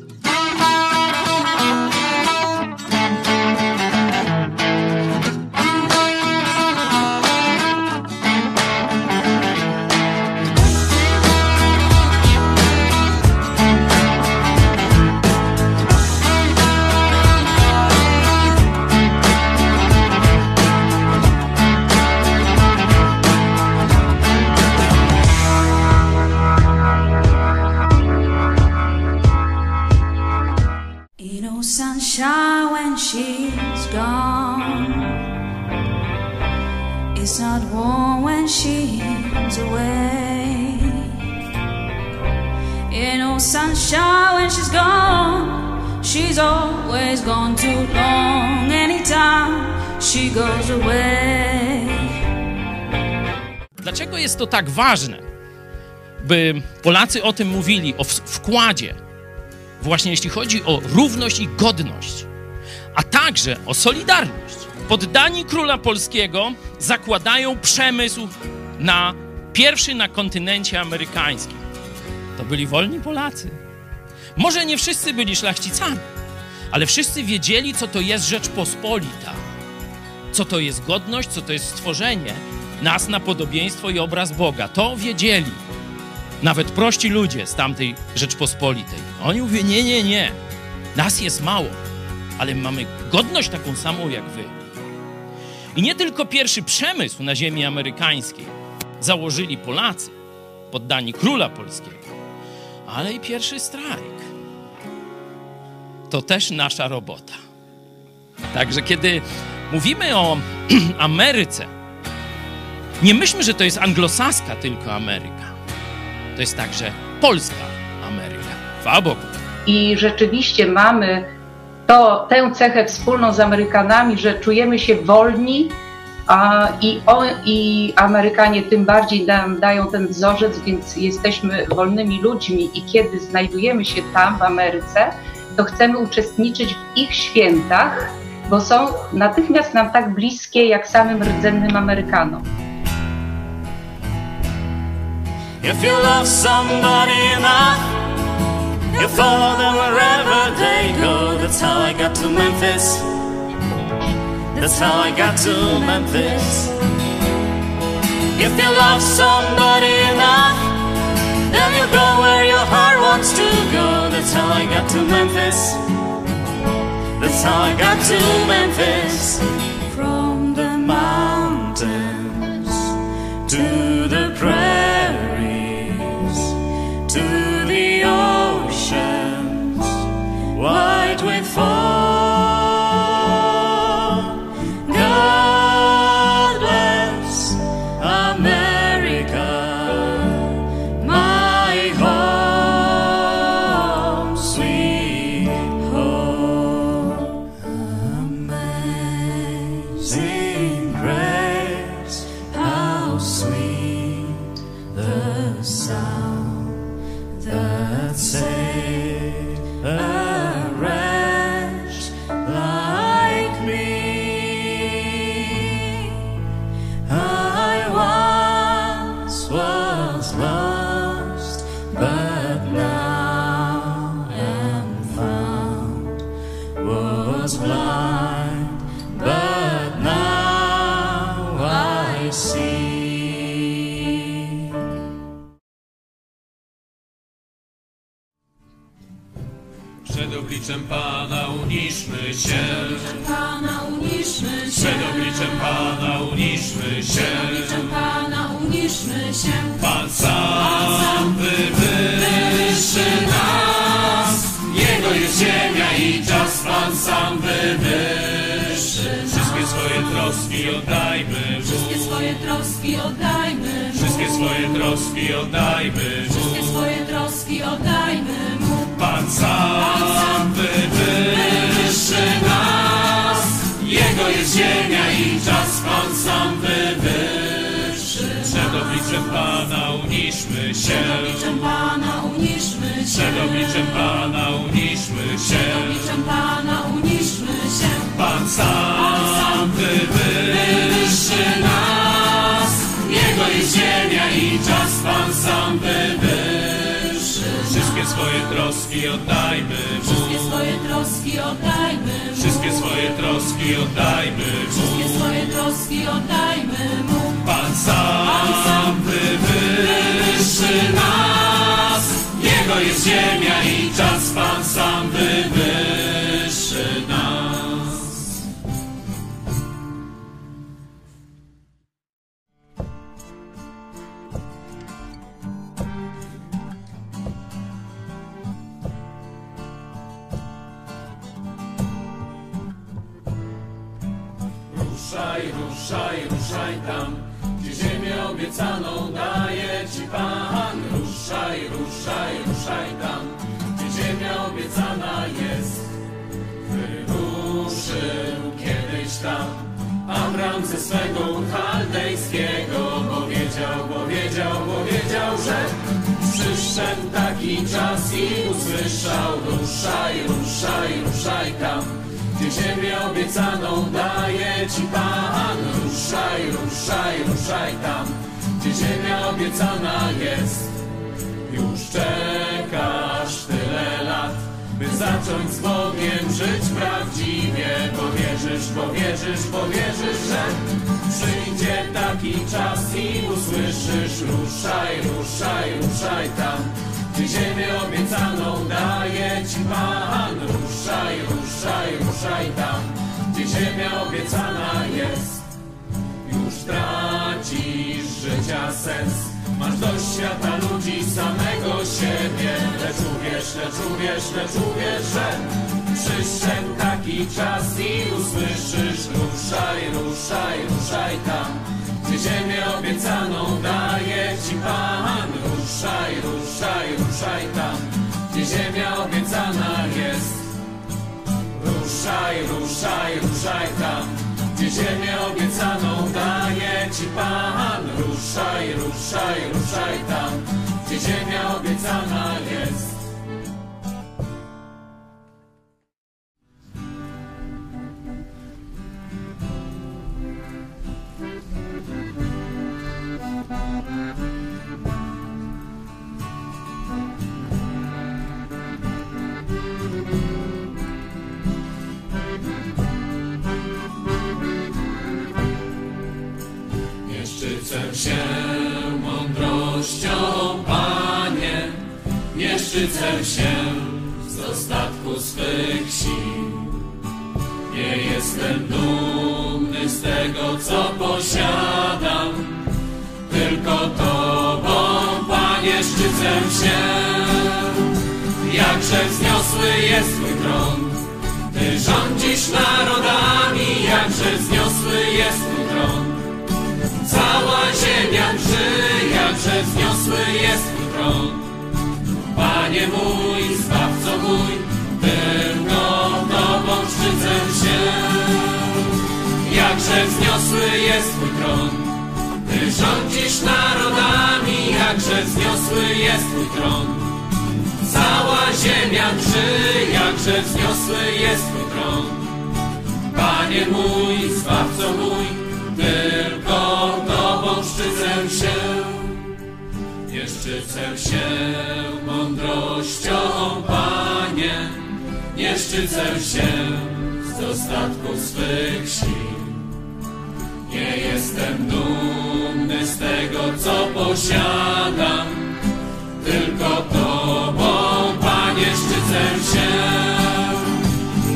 Mm-hmm. To tak ważne, by Polacy o tym mówili, o wkładzie, właśnie jeśli chodzi o równość i godność, a także o solidarność? Poddani króla polskiego zakładają przemysł na pierwszy na kontynencie amerykańskim. To byli wolni Polacy. Może nie wszyscy byli szlachcicami, ale wszyscy wiedzieli, co to jest Rzeczpospolita co to jest godność, co to jest stworzenie nas na podobieństwo i obraz Boga. To wiedzieli. Nawet prości ludzie z tamtej Rzeczpospolitej. Oni mówią, nie, nie, nie. Nas jest mało, ale mamy godność taką samą jak wy. I nie tylko pierwszy przemysł na ziemi amerykańskiej założyli Polacy, poddani króla polskiego, ale i pierwszy strajk. To też nasza robota. Także kiedy mówimy o Ameryce, nie myślmy, że to jest anglosaska tylko Ameryka. To jest także polska Ameryka. Chwała. I rzeczywiście mamy to, tę cechę wspólną z Amerykanami, że czujemy się wolni a, i, o, i Amerykanie tym bardziej nam dają ten wzorzec, więc jesteśmy wolnymi ludźmi i kiedy znajdujemy się tam w Ameryce, to chcemy uczestniczyć w ich świętach, bo są natychmiast nam tak bliskie jak samym rdzennym Amerykanom. If you love somebody enough, you follow them wherever they go. That's how I got to Memphis. That's how I got to Memphis. If you love somebody enough, then you go where your heart wants to go. That's how I got to Memphis. That's how I got to Memphis. From the mountains to the prairies white with foam. Ruszaj, ruszaj, tam. Gdzie ziemię obiecaną daje ci Pan. Ruszaj, ruszaj, ruszaj tam. Gdzie ziemia obiecana jest. Ruszaj, ruszaj, ruszaj tam, gdzie ziemię obiecaną daje ci Pan. Ruszaj, ruszaj, ruszaj tam, gdzie ziemia obiecana jest. Się mądrością, Panie, nie szczycę się z dostatku swych sił. Nie jestem dumny z tego, co posiadam, tylko Tobą, Panie, szczycę się. Jakże wzniosły jest Twój tron, Ty rządzisz narodami, jakże wzniosły jest Twój tron. Cała ziemia drży, jakże wzniosły jest Twój tron. Panie mój, Zbawco mój, tylko Tobą szczycę się. Jakże wzniosły jest Twój tron. Ty rządzisz narodami, jakże wzniosły jest Twój tron. Cała ziemia drży, jakże wzniosły jest Twój tron. Panie mój, Zbawco mój, tylko szczycę się. Nie szczycę się mądrością, Panie, nie szczycę się z dostatku swych sił. Nie jestem dumny z tego, co posiadam, tylko Tobą, Panie, szczycę się.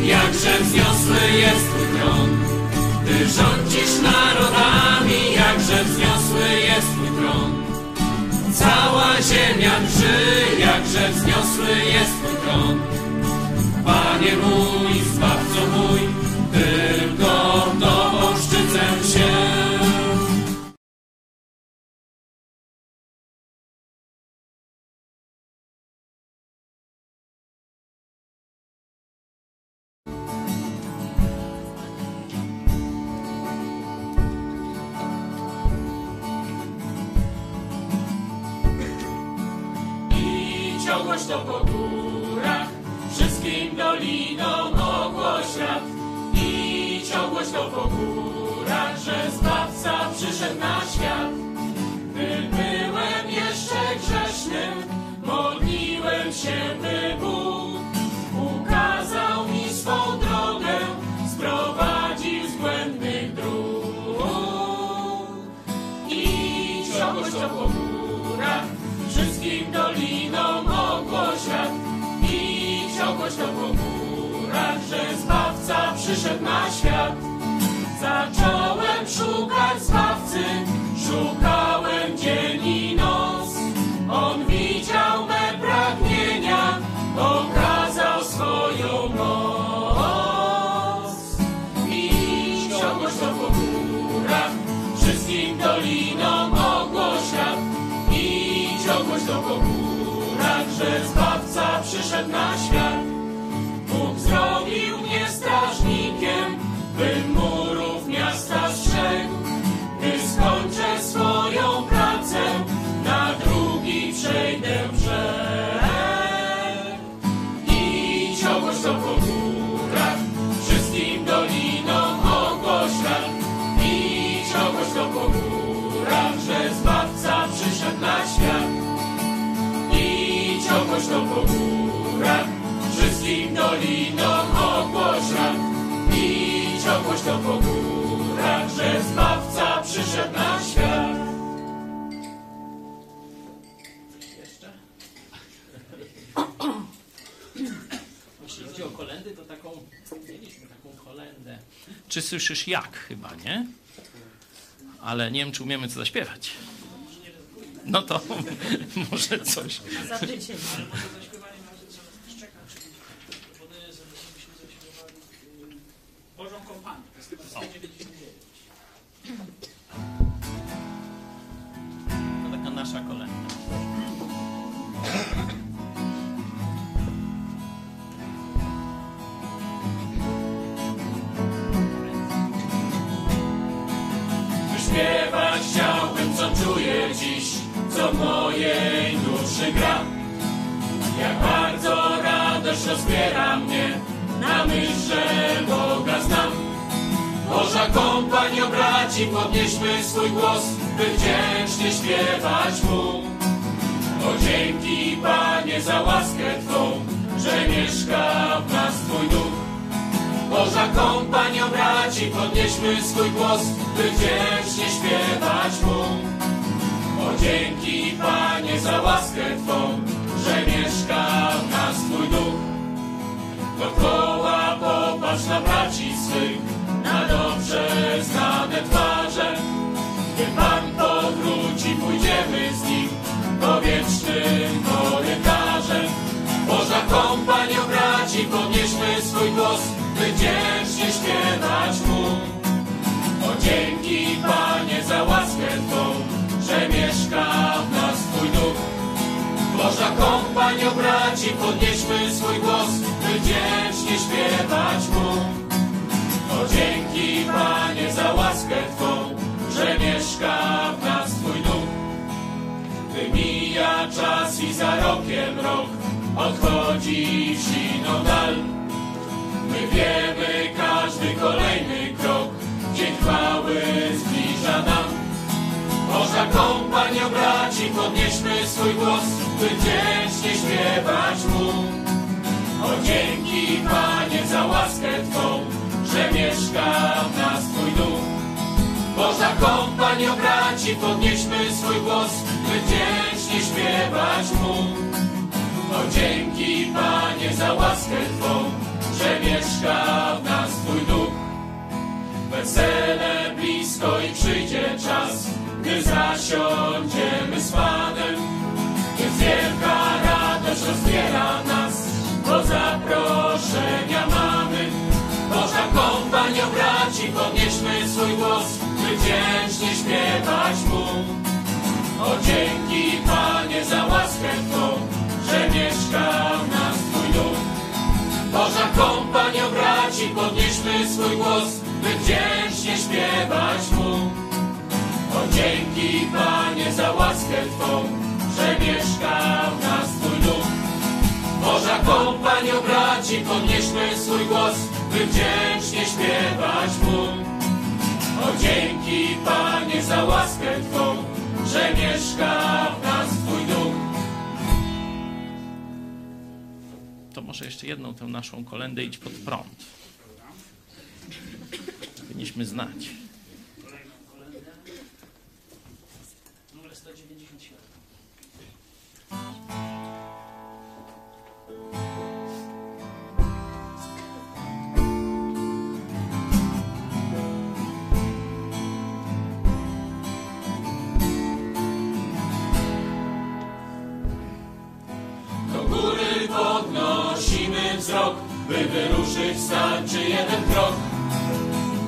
Jakże wzniosły jest Twój tron, Ty rządzisz narodami, jakże wzniosły. Cała ziemia drży, jakże wzniosły jest Twój tron. Panie mój, Zbawco mój, tylko I przyszedł na świat. Zacząłem szukać Zbawcy, szukałem dzień i noc. On widział me pragnienia, okazał swoją moc. Idź czołość to po górach, wszystkim dolinom ogłośniać. Idź ogłoś to po górach, że Zbawca przyszedł na świat. Idź ogłoś to po górach, wszystkim dolinom ogłoś to po górach, że Zbawca przyszedł na świat. Jeszcze? Jeśli chodzi o kolendy, to taką, mieliśmy taką kolendę. Czy słyszysz jak chyba, nie? Ale nie wiem, czy umiemy co zaśpiewać. No to może coś. Za tydzień. Bożą kompanię. To jest chyba 199. To taka nasza kolenda. Wyśpiewać chciałbym, co czuję dziś, co w mojej duszy gra. Jak bardzo radość rozbiera mnie, na myśl, że Boga znam. Boża kompanio braci, podnieśmy swój głos, by wdzięcznie śpiewać Mu. O dzięki Panie za łaskę Twą, że mieszka w nas Twój duch. Boża kompanio braci, podnieśmy swój głos, by wdzięcznie śpiewać Mu. O dzięki Panie za łaskę Twą, że mieszka w nas Twój duch. Dokoła popatrz na braci swych, na dobrze znane twarze. Gdy Pan powróci, pójdziemy z Nim po wiecznym korytarzem. Boża kompanio braci, podnieśmy swój głos, by wdzięcznie śpiewać Mu. O dzięki Panie za łaskę Twą, że mieszka w nas Twój duch. Boża kompanio braci, podnieśmy swój głos, by wdzięcznie śpiewać Mu. O dzięki Panie za łaskę Twą, że mieszka w nas Twój duch. Gdy mija czas i za rokiem rok odchodzi w siną dal. My wiemy, każdy kolejny krok dzień chwały zbliża nam. Boża kompanio braci, podnieśmy swój głos, by wdzięcznie śpiewać Mu. O dzięki Panie za łaskę Twą, że mieszka w nas Twój duch. Boża kompanio braci, podnieśmy swój głos, by wdzięcznie śpiewać Mu. O dzięki Panie za łaskę Twą, że mieszka w nas Twój duch. Wesele blisko i przyjdzie czas, gdy zasiądziemy z Panem. Gdy wielka radość rozbiera nas, bo zaproszenia mamy. Boża kompanio braci, podnieśmy swój głos, by wdzięcznie śpiewać Mu. O dzięki Panie za łaskę Twą, że mieszka w nas Twój duch. Boża kompanio braci, podnieśmy swój głos, by wdzięcznie śpiewać Mu. Dzięki Panie za łaskę Twą, że mieszka w nas Twój duch. Boża kompanio braci, podnieśmy swój głos, by wdzięcznie śpiewać Mu. O dzięki Panie za łaskę Twą, że mieszka w nas Twój duch. może jeszcze jedną tę naszą kolendę idź pod prąd. Powinniśmy znać. Wzrok, by wyruszyć starczy jeden krok.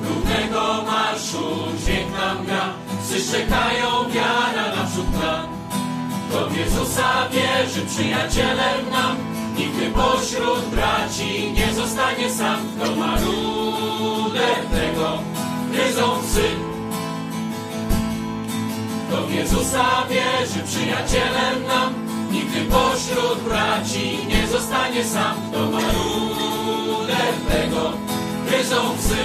Równego marszu dźwięk nam gra, psy czekają, wiara naprzód pcha. To w Jezusa wierzy przyjacielem nam, nigdy pośród braci nie zostanie sam. To maruder tego gryzą. To w Jezusa wierzy przyjacielem nam, nigdy pośród braci nie zostanie sam. To maruder tego gryzą psy.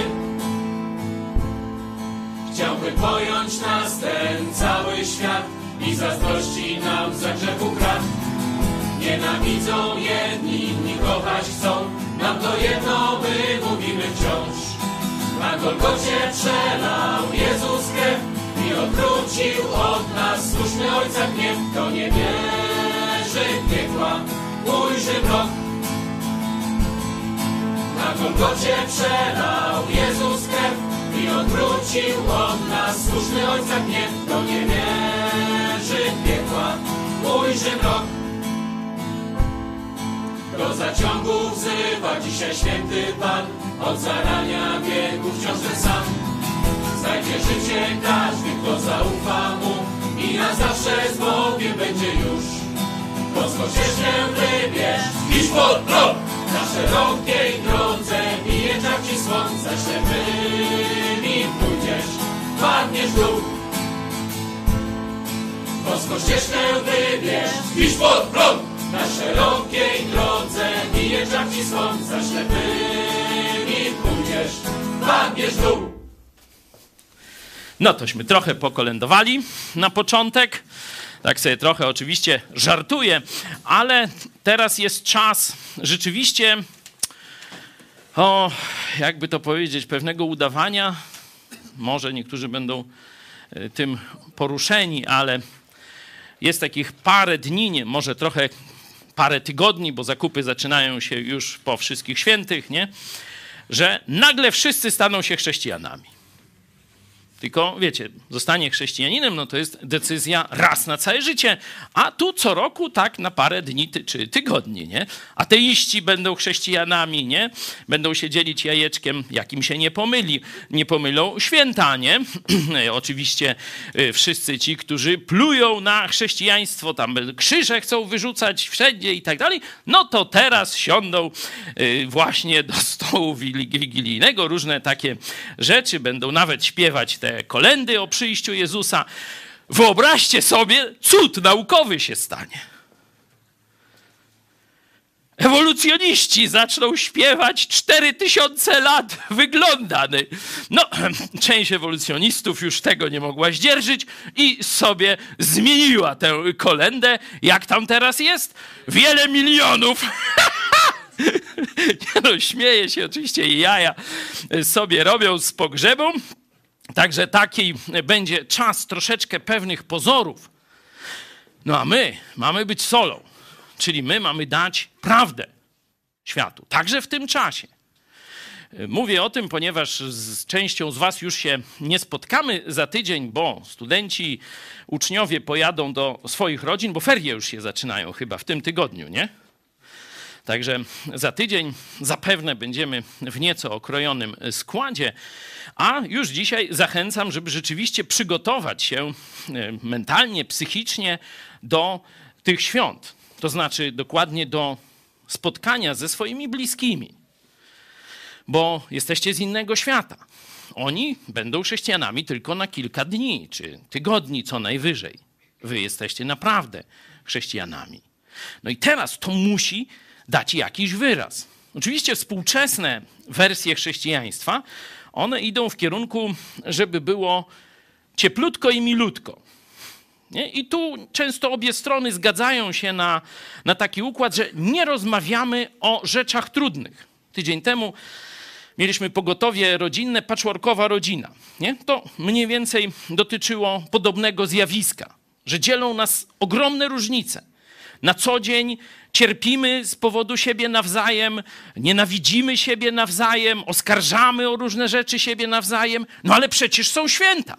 Chciałby pojąć nas ten cały świat i zazdrości nam za grzechu krat. Nienawidzą jedni, inni kochać chcą, nam to jedno my mówimy wciąż. Na Golgocie przelał Jezus krew i odwrócił od nas słuszny Ojca gniew. To nie wierzy piekła, ujrzy mrok. Na Golgocie przelał Jezus krew i odwrócił od nas słuszny Ojca gniew. To nie wierzy piekła, ujrzy mrok. Do zaciągu wzywa dzisiaj święty Pan, od zarania wieków wciąż ten sam. Znajdzie życie każdy, kto zaufa Mu i na zawsze z Bogiem będzie już. Boską ścieżkę wybierz, idź pod prąd, na szerokiej drodze czak ci słońca, ślepymi pójdziesz, padniesz w dół. Boską ścieżkę wybierz, idź pod prąd, na szerokiej drodze czak ci słońca, ślepymi pójdziesz, padniesz w dół. No tośmy trochę pokolędowali na początek. Tak sobie trochę oczywiście żartuję, ale teraz jest czas rzeczywiście, o, jakby to powiedzieć, pewnego udawania. Może niektórzy będą e, tym poruszeni, ale jest takich parę dni, nie, może trochę parę tygodni, bo zakupy zaczynają się już po wszystkich świętych, nie? Że nagle wszyscy staną się chrześcijanami. Tylko wiecie, zostanie chrześcijaninem, no to jest decyzja raz na całe życie, a tu co roku tak na parę dni ty, czy tygodni, nie? Ateiści będą chrześcijanami, nie? Będą się dzielić jajeczkiem, jakim się nie pomyli, nie pomylą święta, nie? Oczywiście y, wszyscy ci, którzy plują na chrześcijaństwo, tam krzyże chcą wyrzucać wszędzie i tak dalej, no to teraz siądą y, właśnie do stołu wigilijnego, różne takie rzeczy, będą nawet śpiewać te kolendy o przyjściu Jezusa. Wyobraźcie sobie, cud naukowy się stanie. Ewolucjoniści zaczną śpiewać 4000 lat wyglądany. No, część ewolucjonistów już tego nie mogła zdzierżyć i sobie zmieniła tę kolendę. Jak tam teraz jest? Wiele milionów. Nie no, śmieje się oczywiście i jaja sobie robią z pogrzebą. Także taki będzie czas troszeczkę pewnych pozorów. No a my mamy być solą, czyli my mamy dać prawdę światu, także w tym czasie. Mówię o tym, ponieważ z częścią z Was już się nie spotkamy za tydzień, bo studenci, uczniowie pojadą do swoich rodzin, bo ferie już się zaczynają chyba w tym tygodniu, nie? Także za tydzień zapewne będziemy w nieco okrojonym składzie, a już dzisiaj zachęcam, żeby rzeczywiście przygotować się e, mentalnie, psychicznie do tych świąt. To znaczy dokładnie do spotkania ze swoimi bliskimi, bo jesteście z innego świata. Oni będą chrześcijanami tylko na kilka dni czy tygodni co najwyżej. Wy jesteście naprawdę chrześcijanami. No i teraz to musi dać jakiś wyraz. Oczywiście współczesne wersje chrześcijaństwa, one idą w kierunku, żeby było cieplutko i milutko. Nie? I tu często obie strony zgadzają się na, na taki układ, że nie rozmawiamy o rzeczach trudnych. Tydzień temu mieliśmy pogotowie rodzinne, patchworkowa rodzina. Nie? To mniej więcej dotyczyło podobnego zjawiska, że dzielą nas ogromne różnice. Na co dzień cierpimy z powodu siebie nawzajem, nienawidzimy siebie nawzajem, oskarżamy o różne rzeczy siebie nawzajem, no ale przecież są święta.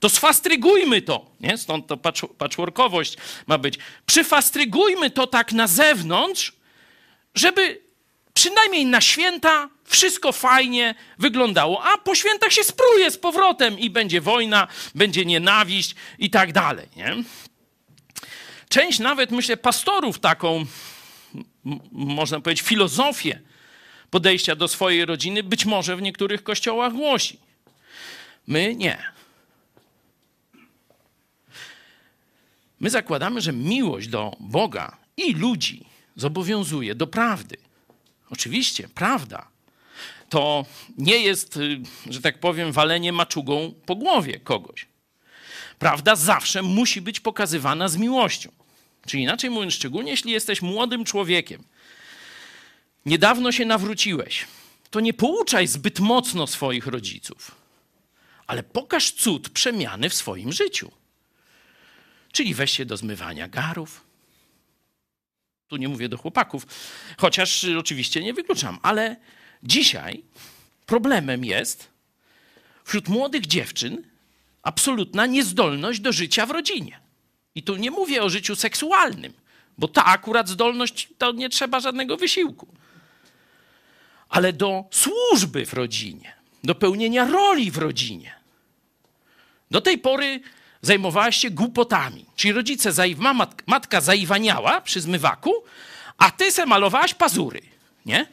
To sfastrygujmy to, nie? Stąd to patchworkowość ma być. Przyfastrygujmy to tak na zewnątrz, żeby przynajmniej na święta wszystko fajnie wyglądało, a po świętach się spruje z powrotem i będzie wojna, będzie nienawiść i tak dalej, nie? Część nawet, myślę, pastorów taką, można powiedzieć, filozofię podejścia do swojej rodziny być może w niektórych kościołach głosi. My nie. My zakładamy, że miłość do Boga i ludzi zobowiązuje do prawdy. Oczywiście, prawda to nie jest, y, że tak powiem, walenie maczugą po głowie kogoś. Prawda zawsze musi być pokazywana z miłością. Czyli inaczej mówiąc, szczególnie jeśli jesteś młodym człowiekiem, niedawno się nawróciłeś, to nie pouczaj zbyt mocno swoich rodziców, ale pokaż cud przemiany w swoim życiu. Czyli weź się do zmywania garów. Tu nie mówię do chłopaków, chociaż oczywiście nie wykluczam, ale dzisiaj problemem jest wśród młodych dziewczyn absolutna niezdolność do życia w rodzinie. I tu nie mówię o życiu seksualnym, bo ta akurat zdolność to nie trzeba żadnego wysiłku. Ale do służby w rodzinie, do pełnienia roli w rodzinie. Do tej pory zajmowałaś się głupotami. Czyli rodzice, matka zaiwaniała przy zmywaku, a ty se malowałaś pazury, nie?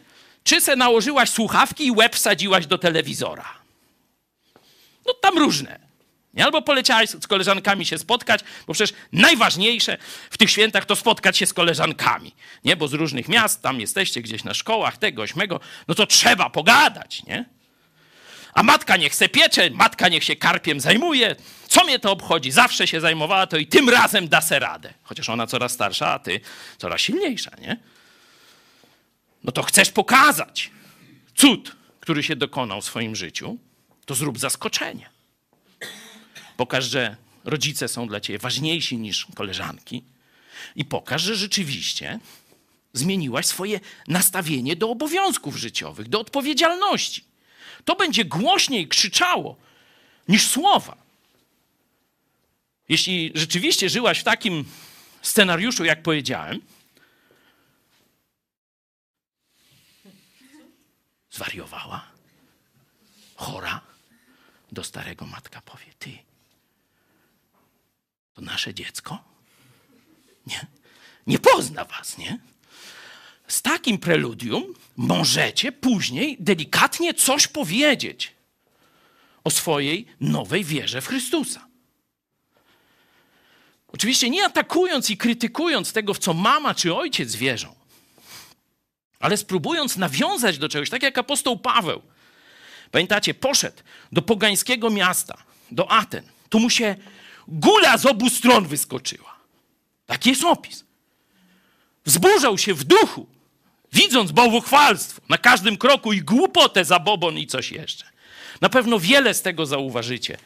Czy se nałożyłaś słuchawki i łeb wsadziłaś do telewizora? No tam różne. Albo poleciałaś z koleżankami się spotkać, bo przecież najważniejsze w tych świętach to spotkać się z koleżankami, nie? Bo z różnych miast, tam jesteście gdzieś na szkołach, tego, śmego, no to trzeba pogadać, nie? A matka niech se piecze, matka niech się karpiem zajmuje. Co mnie to obchodzi? Zawsze się zajmowała to i tym razem da se radę. Chociaż ona coraz starsza, a ty coraz silniejsza, nie? No to chcesz pokazać cud, który się dokonał w swoim życiu, to zrób zaskoczenie. Pokaż, że rodzice są dla ciebie ważniejsi niż koleżanki i pokaż, że rzeczywiście zmieniłaś swoje nastawienie do obowiązków życiowych, do odpowiedzialności. To będzie głośniej krzyczało niż słowa. Jeśli rzeczywiście żyłaś w takim scenariuszu, jak powiedziałem, zwariowała, chora, do starego matka powie: Ty, nasze dziecko? Nie. Nie pozna was, nie? Z takim preludium możecie później delikatnie coś powiedzieć o swojej nowej wierze w Chrystusa. Oczywiście nie atakując i krytykując tego, w co mama czy ojciec wierzą, ale spróbując nawiązać do czegoś, tak jak apostoł Paweł. Pamiętacie, poszedł do pogańskiego miasta, do Aten. Tu mu się Gula z obu stron wyskoczyła. Taki jest opis. Wzburzał się w duchu, widząc bałwochwalstwo na każdym kroku i głupotę zabobon i coś jeszcze. Na pewno wiele z tego zauważycie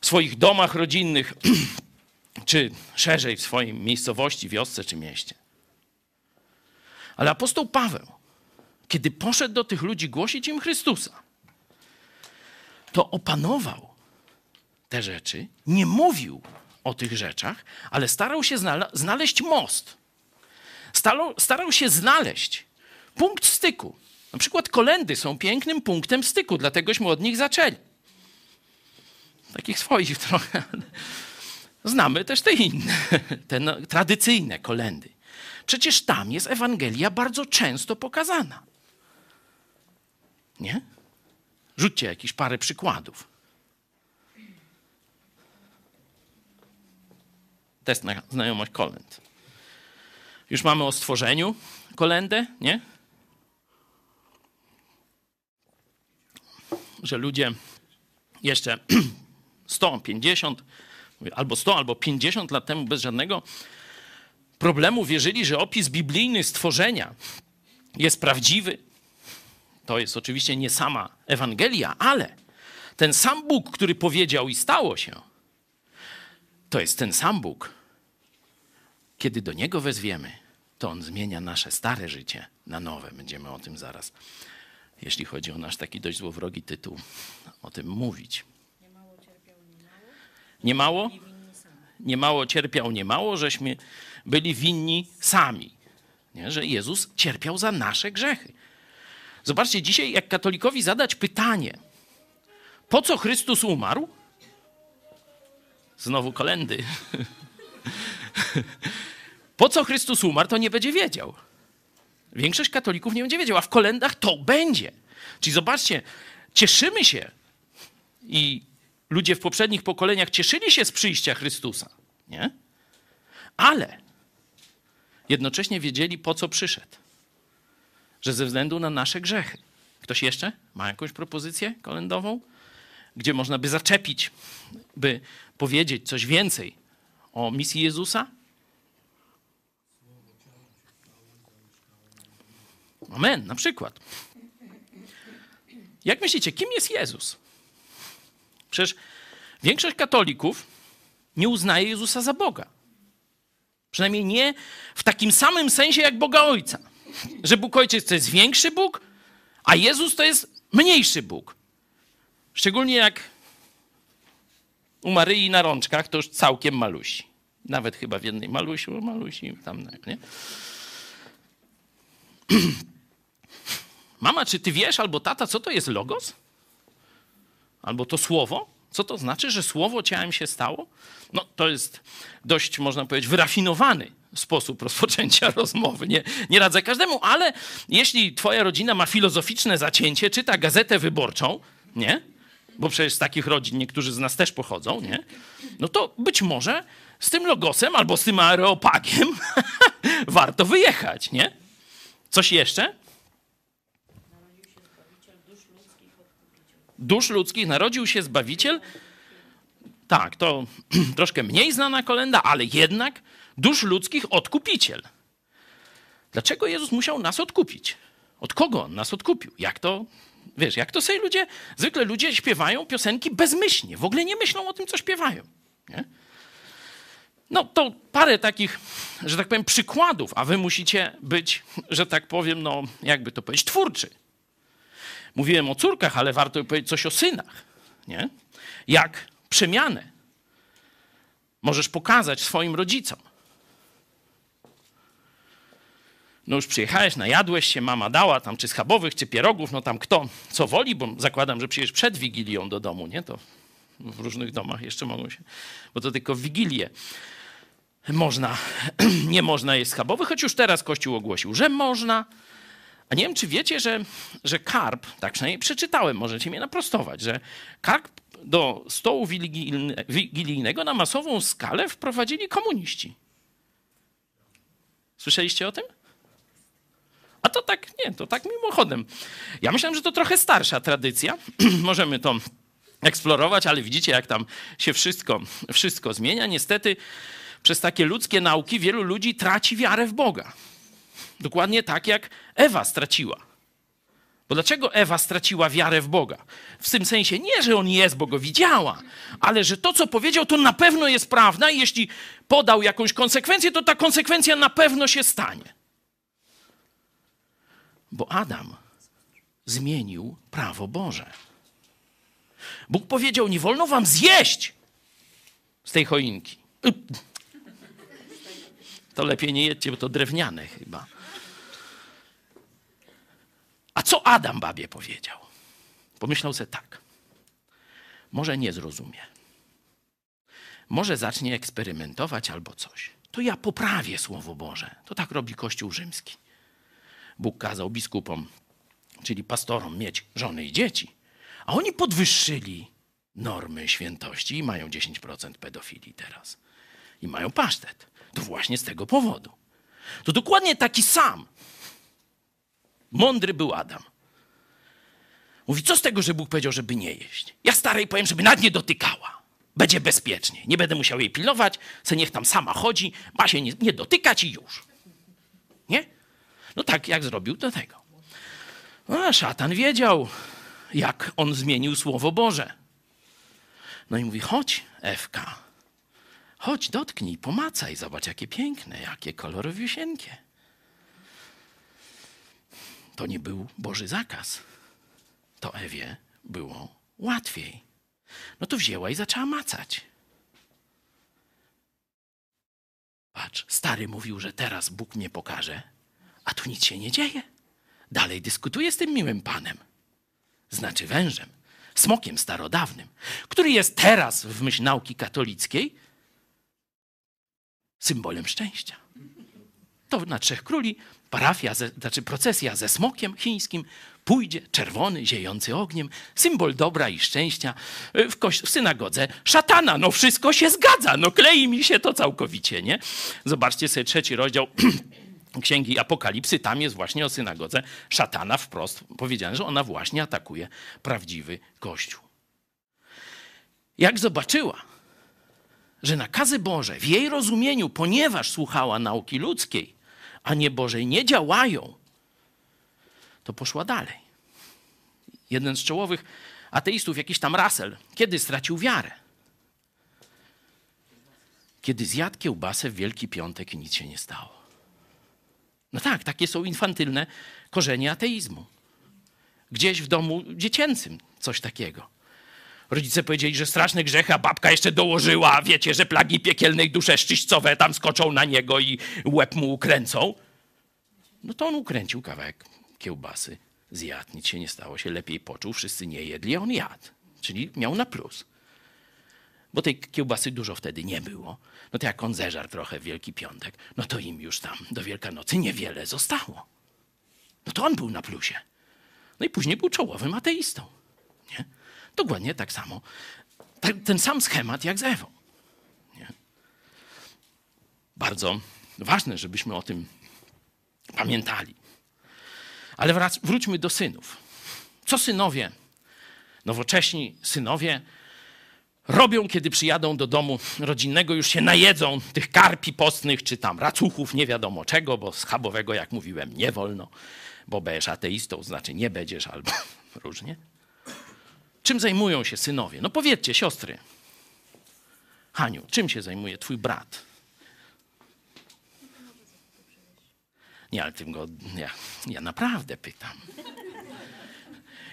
w swoich domach rodzinnych, czy szerzej w swojej miejscowości, wiosce czy mieście. Ale apostoł Paweł, kiedy poszedł do tych ludzi głosić im Chrystusa, to opanował te rzeczy, nie mówił o tych rzeczach, ale starał się znaleźć most. Starał, starał się znaleźć punkt styku. Na przykład kolendy są pięknym punktem styku, dlategośmy od nich zaczęli. Takich swoich trochę. Znamy też te inne, te no, tradycyjne kolendy. Przecież tam jest Ewangelia bardzo często pokazana. Nie? Rzućcie jakieś parę przykładów. Test na znajomość kolęd. Już mamy o stworzeniu kolendę, nie? Że ludzie jeszcze 150, albo 100, albo 50 lat temu bez żadnego problemu wierzyli, że opis biblijny stworzenia jest prawdziwy. To jest oczywiście nie sama Ewangelia, ale ten sam Bóg, który powiedział i stało się, to jest ten sam Bóg. Kiedy do Niego wezwiemy, to On zmienia nasze stare życie na nowe. Będziemy o tym zaraz, jeśli chodzi o nasz taki dość złowrogi tytuł, o tym mówić. Nie mało? Nie mało cierpiał, nie mało, żeśmy byli winni sami. Nie? Że Jezus cierpiał za nasze grzechy. Zobaczcie, dzisiaj jak katolikowi zadać pytanie, po co Chrystus umarł? Znowu kolendy. po co Chrystus umarł, to nie będzie wiedział. Większość katolików nie będzie wiedział, a w kolendach to będzie. Czyli zobaczcie, cieszymy się i ludzie w poprzednich pokoleniach cieszyli się z przyjścia Chrystusa, nie? Ale jednocześnie wiedzieli, po co przyszedł. Że ze względu na nasze grzechy. Ktoś jeszcze ma jakąś propozycję kolendową, gdzie można by zaczepić, by powiedzieć coś więcej o misji Jezusa? Amen, na przykład. Jak myślicie, kim jest Jezus? Przecież większość katolików nie uznaje Jezusa za Boga. Przynajmniej nie w takim samym sensie jak Boga Ojca. Że Bóg Ojciec to jest większy Bóg, a Jezus to jest mniejszy Bóg. Szczególnie jak u Maryi na rączkach to już całkiem malusi. Nawet chyba w jednej malusiu, malusi, tam, nie? Mama, czy ty wiesz albo tata, co to jest logos? Albo to słowo? Co to znaczy, że słowo ciałem się stało? No, to jest dość, można powiedzieć, wyrafinowany sposób rozpoczęcia rozmowy. Nie, nie radzę każdemu, ale jeśli twoja rodzina ma filozoficzne zacięcie, czyta gazetę wyborczą, nie? Bo przecież z takich rodzin niektórzy z nas też pochodzą, nie? No to być może z tym logosem albo z tym areopagiem warto wyjechać, nie? Coś jeszcze? dusz ludzkich narodził się Zbawiciel. Tak, to troszkę mniej znana kolenda, ale jednak dusz ludzkich odkupiciel. Dlaczego Jezus musiał nas odkupić? Od kogo on nas odkupił? Jak to, wiesz, jak to sobie ludzie, zwykle ludzie śpiewają piosenki bezmyślnie, w ogóle nie myślą o tym, co śpiewają. Nie? No to parę takich, że tak powiem, przykładów, a wy musicie być, że tak powiem, no jakby to powiedzieć, twórczy. Mówiłem o córkach, ale warto powiedzieć coś o synach. Nie? Jak przemianę możesz pokazać swoim rodzicom. No już przyjechałeś, najadłeś się, mama dała tam czy schabowych, czy pierogów, no tam kto co woli, bo zakładam, że przyjdziesz przed Wigilią do domu, nie? To w różnych domach jeszcze mogą się, bo to tylko w Wigilię można, nie można jeść schabowych, choć już teraz Kościół ogłosił, że można, a nie wiem, czy wiecie, że, że karp, tak przynajmniej przeczytałem, możecie mnie naprostować, że karp do stołu wigilijnego na masową skalę wprowadzili komuniści. Słyszeliście o tym? A to tak, nie, to tak mimochodem. Ja myślałem, że to trochę starsza tradycja. Możemy to eksplorować, ale widzicie, jak tam się wszystko, wszystko zmienia. Niestety, przez takie ludzkie nauki wielu ludzi traci wiarę w Boga. Dokładnie tak, jak Ewa straciła. Bo dlaczego Ewa straciła wiarę w Boga? W tym sensie nie, że on jest, bo go widziała, ale że to, co powiedział, to na pewno jest prawda i jeśli podał jakąś konsekwencję, to ta konsekwencja na pewno się stanie. Bo Adam zmienił prawo Boże. Bóg powiedział: Nie wolno wam zjeść z tej choinki. To lepiej nie jedźcie, bo to drewniane chyba. A co Adam babie powiedział? Pomyślał sobie tak. Może nie zrozumie. Może zacznie eksperymentować albo coś. To ja poprawię Słowo Boże. To tak robi Kościół rzymski. Bóg kazał biskupom, czyli pastorom, mieć żony i dzieci, a oni podwyższyli normy świętości i mają 10% pedofilii teraz. I mają pasztet. To właśnie z tego powodu. To dokładnie taki sam Mądry był Adam. Mówi, co z tego, że Bóg powiedział, żeby nie jeść? Ja starej powiem, żeby nad nie dotykała. Będzie bezpiecznie. Nie będę musiał jej pilnować, se niech tam sama chodzi, ma się nie, nie dotykać i już. Nie? No tak jak zrobił do tego. No, a szatan wiedział, jak on zmienił Słowo Boże. No i mówi, chodź, Ewka, chodź, dotknij, pomacaj, zobacz, jakie piękne, jakie kolorowiusieńkie. To nie był Boży zakaz. To Ewie było łatwiej. No to wzięła i zaczęła macać. Patrz, stary mówił, że teraz Bóg mnie pokaże, a tu nic się nie dzieje. Dalej dyskutuje z tym miłym panem, znaczy wężem, smokiem starodawnym, który jest teraz w myśl nauki katolickiej symbolem szczęścia. To na Trzech Króli parafia, ze, znaczy procesja ze smokiem chińskim pójdzie, czerwony, ziejący ogniem, symbol dobra i szczęścia y, w, koś- w synagodze szatana. No wszystko się zgadza, no klei mi się to całkowicie, nie? Zobaczcie sobie trzeci rozdział Księgi Apokalipsy, tam jest właśnie o synagodze szatana wprost powiedziane, że ona właśnie atakuje prawdziwy Kościół. Jak zobaczyła, że nakazy Boże w jej rozumieniu, ponieważ słuchała nauki ludzkiej, a nie Bożej, nie działają, to poszła dalej. Jeden z czołowych ateistów, jakiś tam Russell, kiedy stracił wiarę? Kiedy zjadł kiełbasę w Wielki Piątek i nic się nie stało. No tak, takie są infantylne korzenie ateizmu. Gdzieś w domu dziecięcym coś takiego. Rodzice powiedzieli, że straszne grzechy, a babka jeszcze dołożyła, wiecie, że plagi piekielnej dusze szczyścowe tam skoczą na niego i łeb mu ukręcą. No to on ukręcił kawałek kiełbasy, zjadł, nic się nie stało, się lepiej poczuł, wszyscy nie jedli, a on jadł. Czyli miał na plus. Bo tej kiełbasy dużo wtedy nie było. No to jak on zeżarł trochę w Wielki Piątek, no to im już tam do Wielkanocy niewiele zostało. No to on był na plusie. No i później był czołowym ateistą. Nie? Dokładnie tak samo. Ten sam schemat jak z Ewą. Nie? Bardzo ważne, żebyśmy o tym pamiętali. Ale wróćmy do synów. Co synowie, nowocześni synowie, robią, kiedy przyjadą do domu rodzinnego, już się najedzą tych karpi postnych, czy tam racuchów, nie wiadomo czego, bo schabowego, jak mówiłem, nie wolno, bo będziesz ateistą, znaczy nie będziesz, albo różnie. Czym zajmują się synowie? No powiedzcie, siostry. Haniu, czym się zajmuje twój brat? Nie, ale tym go, ja, ja naprawdę pytam.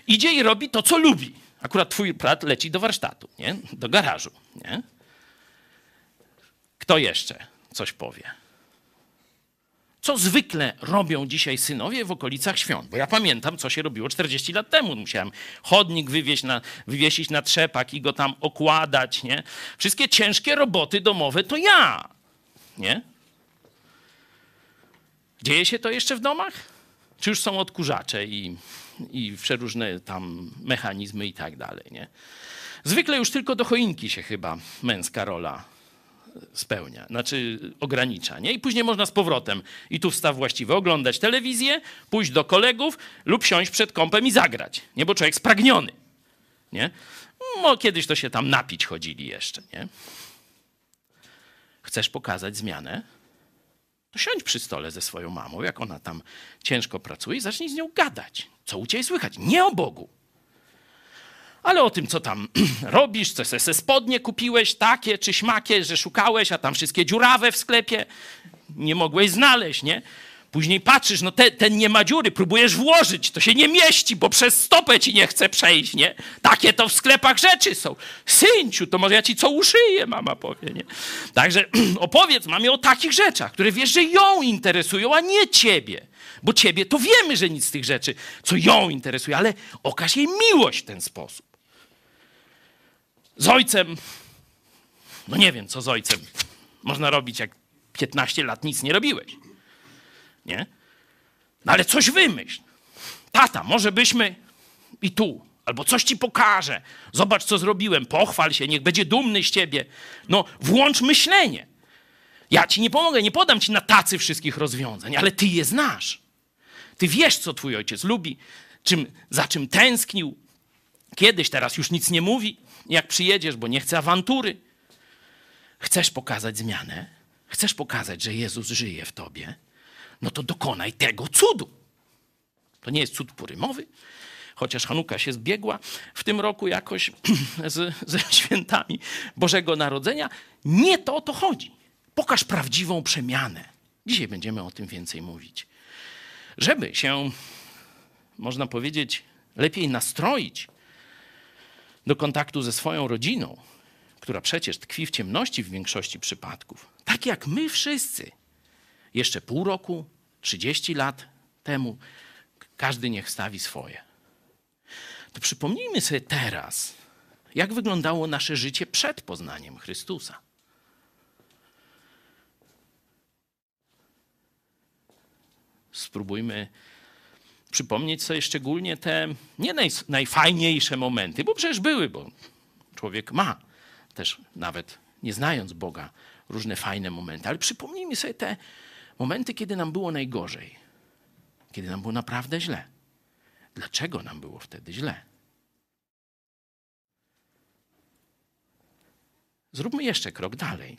Idzie i robi to, co lubi. Akurat twój brat leci do warsztatu, nie? Do garażu, nie? Kto jeszcze coś powie? Co zwykle robią dzisiaj synowie w okolicach świąt? Bo ja pamiętam, co się robiło 40 lat temu. Musiałem chodnik wywieźć na, wywiesić na trzepak i go tam okładać, nie? Wszystkie ciężkie roboty domowe to ja, nie? Dzieje się to jeszcze w domach? Czy już są odkurzacze i, i przeróżne tam mechanizmy i tak dalej, nie? Zwykle już tylko do choinki się chyba męska rola spełnia, znaczy ogranicza, nie? I później można z powrotem, i tu wstaw właściwy, oglądać telewizję, pójść do kolegów lub siąść przed kąpem i zagrać, nie? Bo człowiek spragniony, nie? No, kiedyś to się tam napić chodzili jeszcze, nie? Chcesz pokazać zmianę? To siądź przy stole ze swoją mamą, jak ona tam ciężko pracuje i zacznij z nią gadać. Co u ciebie słychać? Nie o Bogu. Ale o tym, co tam robisz, co se spodnie kupiłeś, takie czy śmakie, że szukałeś, a tam wszystkie dziurawe w sklepie, nie mogłeś znaleźć, nie? Później patrzysz, no te, ten nie ma dziury, próbujesz włożyć, to się nie mieści, bo przez stopę ci nie chce przejść, nie? Takie to w sklepach rzeczy są. Synciu, to może ja ci co uszyję, mama powie, nie? Także opowiedz mamie o takich rzeczach, które wiesz, że ją interesują, a nie ciebie. Bo ciebie to wiemy, że nic z tych rzeczy, co ją interesuje, ale okaż jej miłość w ten sposób. Z ojcem, no nie wiem, co z ojcem można robić, jak 15 lat nic nie robiłeś. Nie? No ale coś wymyśl. Tata, może byśmy i tu, albo coś ci pokażę. Zobacz, co zrobiłem, pochwal się, niech będzie dumny z ciebie. No, włącz myślenie. Ja ci nie pomogę, nie podam ci na tacy wszystkich rozwiązań, ale ty je znasz. Ty wiesz, co twój ojciec lubi, czym, za czym tęsknił, Kiedyś, teraz już nic nie mówi, jak przyjedziesz, bo nie chce awantury. Chcesz pokazać zmianę? Chcesz pokazać, że Jezus żyje w tobie? No to dokonaj tego cudu. To nie jest cud purymowy, chociaż Hanuka się zbiegła w tym roku jakoś z, ze świętami Bożego Narodzenia. Nie to o to chodzi. Pokaż prawdziwą przemianę. Dzisiaj będziemy o tym więcej mówić. Żeby się, można powiedzieć, lepiej nastroić do kontaktu ze swoją rodziną, która przecież tkwi w ciemności w większości przypadków, tak jak my wszyscy, jeszcze pół roku, 30 lat temu, każdy niech stawi swoje. To przypomnijmy sobie teraz, jak wyglądało nasze życie przed poznaniem Chrystusa. Spróbujmy przypomnieć sobie szczególnie te nie naj, najfajniejsze momenty, bo przecież były, bo człowiek ma też nawet nie znając Boga różne fajne momenty, ale przypomnijmy sobie te momenty, kiedy nam było najgorzej, kiedy nam było naprawdę źle. Dlaczego nam było wtedy źle? Zróbmy jeszcze krok dalej.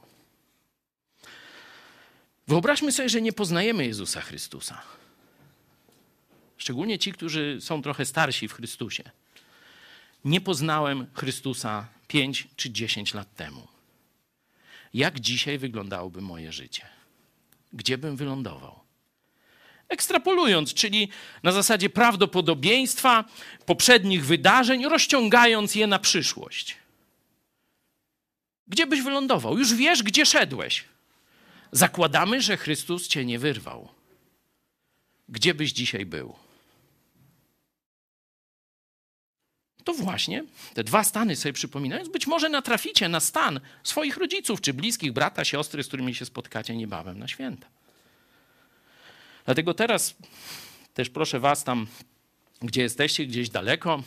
Wyobraźmy sobie, że nie poznajemy Jezusa Chrystusa. Szczególnie ci, którzy są trochę starsi w Chrystusie. Nie poznałem Chrystusa 5 czy 10 lat temu. Jak dzisiaj wyglądałoby moje życie? Gdzie bym wylądował? Ekstrapolując, czyli na zasadzie prawdopodobieństwa poprzednich wydarzeń, rozciągając je na przyszłość. Gdzie byś wylądował? Już wiesz, gdzie szedłeś. Zakładamy, że Chrystus cię nie wyrwał. Gdzie byś dzisiaj był? To właśnie te dwa stany sobie przypominając, być może natraficie na stan swoich rodziców czy bliskich, brata, siostry, z którymi się spotkacie niebawem na święta. Dlatego teraz też proszę Was tam, gdzie jesteście, gdzieś daleko,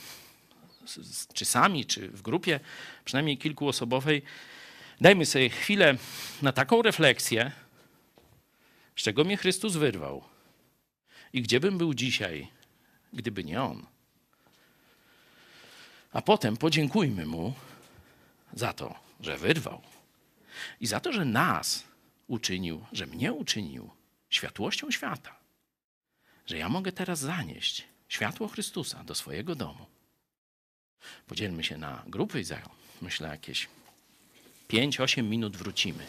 czy sami, czy w grupie, przynajmniej kilkuosobowej, dajmy sobie chwilę na taką refleksję, z czego mnie Chrystus wyrwał i gdzie bym był dzisiaj, gdyby nie On. A potem podziękujmy Mu za to, że wyrwał i za to, że nas uczynił, że mnie uczynił światłością świata. Że ja mogę teraz zanieść światło Chrystusa do swojego domu. Podzielmy się na grupy i za, myślę, jakieś 5-8 minut wrócimy.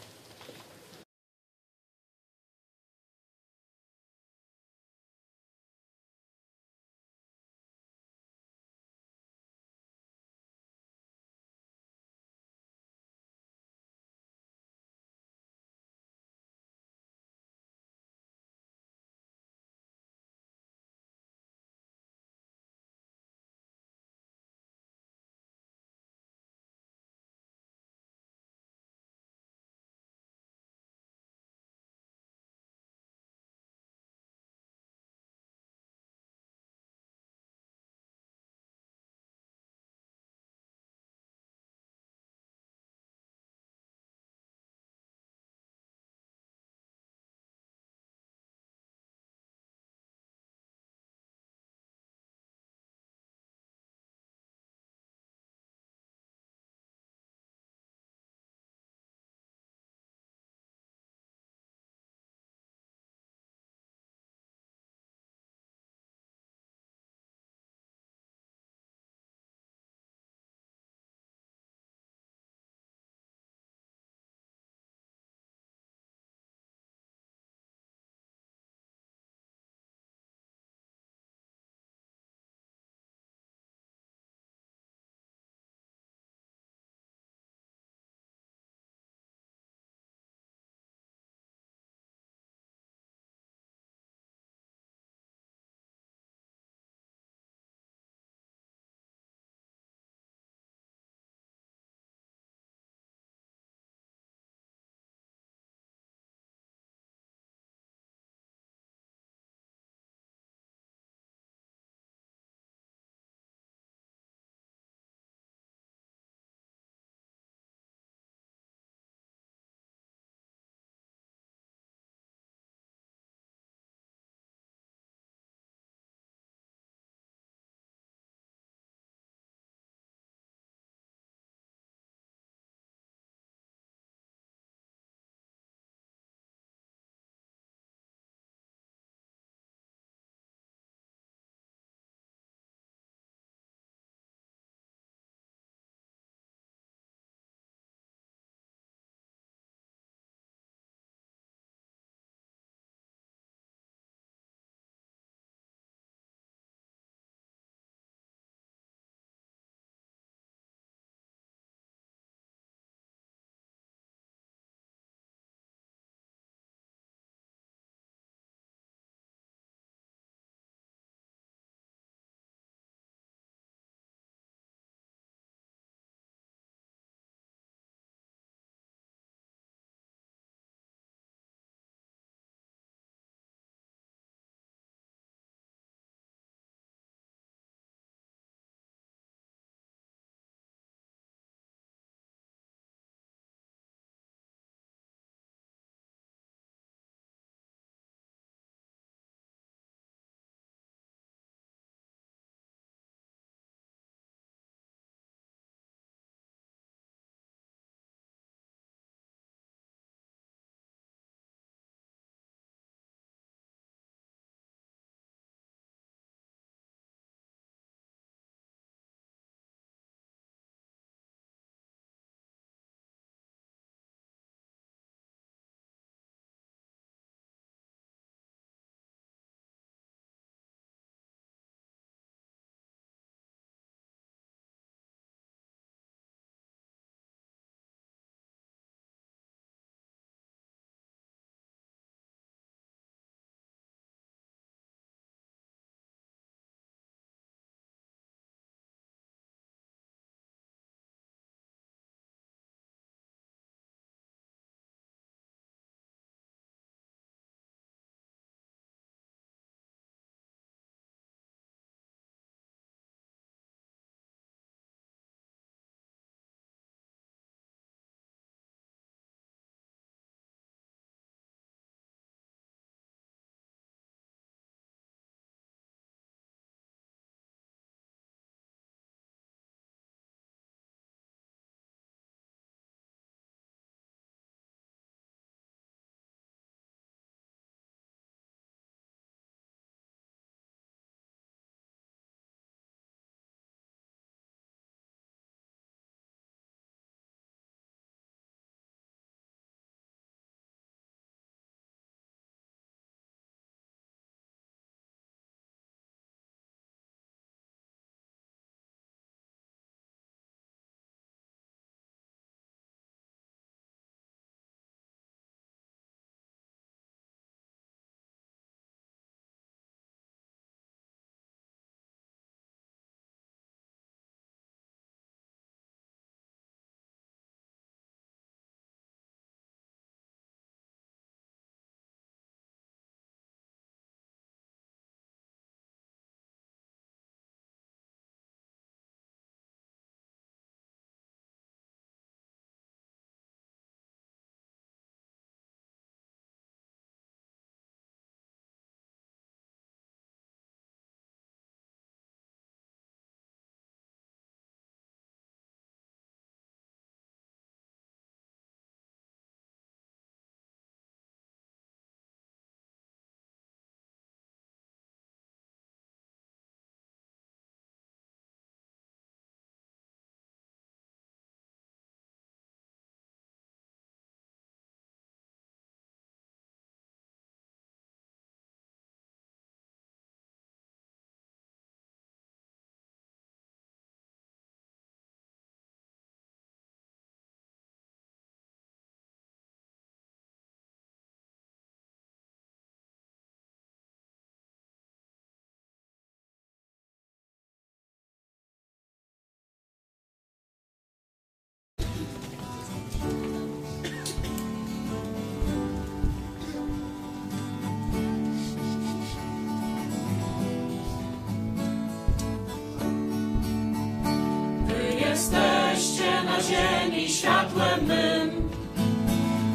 Światłem mym.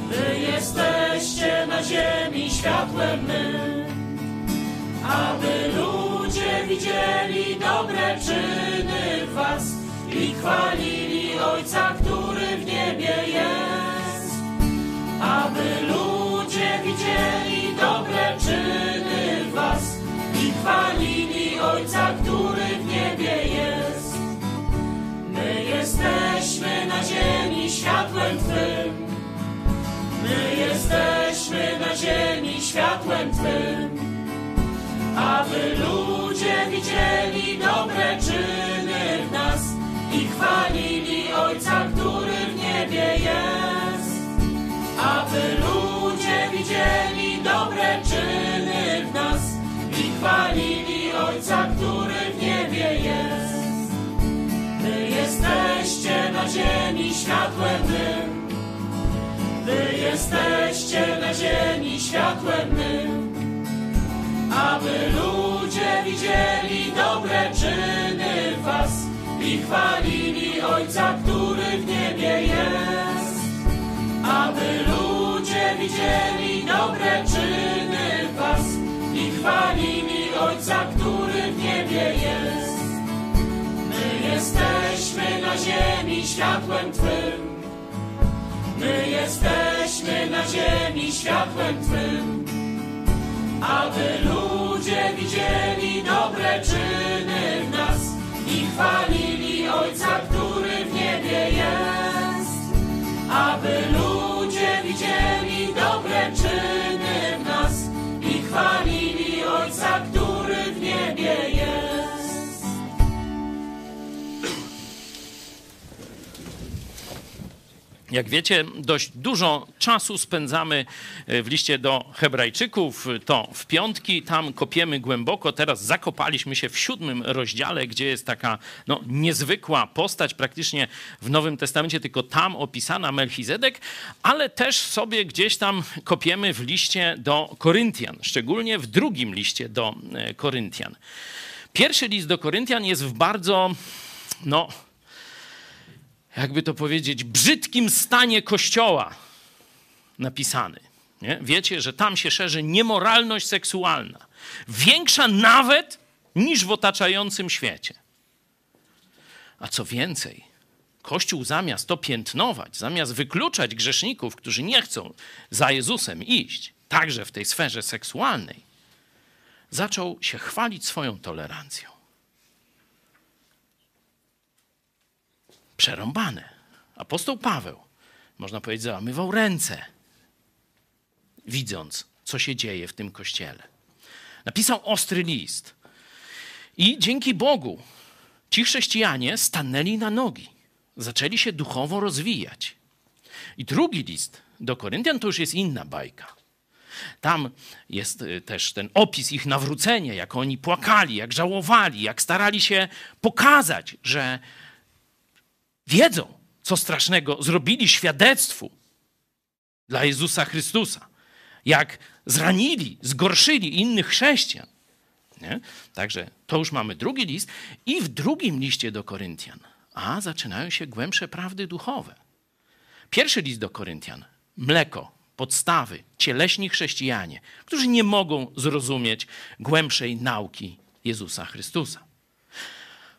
Wy jesteście na ziemi światłem mym. Aby ludzie widzieli dobre czyny was i chwalili jesteśmy na ziemi światłem Twym. Aby ludzie widzieli dobre czyny w nas i chwalili Ojca, który w niebie jest. Aby ludzie widzieli dobre czyny w nas i chwalili Ojca, który w niebie jest. Wy jesteście na ziemi światłem mym. Wy jesteście na ziemi światłem mym. Aby ludzie widzieli dobre czyny was i chwalili Ojca, który w niebie jest. Aby ludzie widzieli dobre czyny was i chwalili Ojca, który w niebie jest. My jesteśmy na ziemi światłem Twym. My jesteśmy na ziemi światłem Twym. Aby ludzie widzieli dobre czyny w nas i chwalili Ojca, który w niebie jest. Aby ludzie widzieli dobre czyny w nas i chwalili Jak wiecie, dość dużo czasu spędzamy e, w liście do Hebrajczyków, to w piątki, tam kopiemy głęboko. Teraz zakopaliśmy się w siódmym rozdziale, gdzie jest taka no, niezwykła postać, praktycznie w Nowym Testamencie, tylko tam opisana Melchizedek, ale też sobie gdzieś tam kopiemy w liście do Koryntian, szczególnie w drugim liście do e, Koryntian. Pierwszy list do Koryntian jest w bardzo, no, jakby to powiedzieć, brzydkim stanie kościoła napisany. Nie? Wiecie, że tam się szerzy niemoralność seksualna, większa nawet niż w otaczającym świecie. A co więcej, Kościół zamiast to piętnować, zamiast wykluczać grzeszników, którzy nie chcą za Jezusem iść, także w tej sferze seksualnej, zaczął się chwalić swoją tolerancją. Przerąbane. Apostoł Paweł, można powiedzieć, załamywał ręce, widząc, co się dzieje w tym kościele. Napisał ostry list. I dzięki Bogu ci chrześcijanie stanęli na nogi, zaczęli się duchowo rozwijać. I drugi list do Koryntian to już jest inna bajka. Tam jest y, też ten opis ich nawrócenia, jak oni płakali, jak żałowali, jak starali się pokazać, że wiedzą, co strasznego zrobili świadectwu dla Jezusa Chrystusa. Jak zranili, zgorszyli innych chrześcijan. Nie? Także to już mamy drugi list. I w drugim liście do Koryntian, a zaczynają się głębsze prawdy duchowe. Pierwszy list do Koryntian, mleko, podstawy, cieleśni chrześcijanie, którzy nie mogą zrozumieć głębszej nauki Jezusa Chrystusa.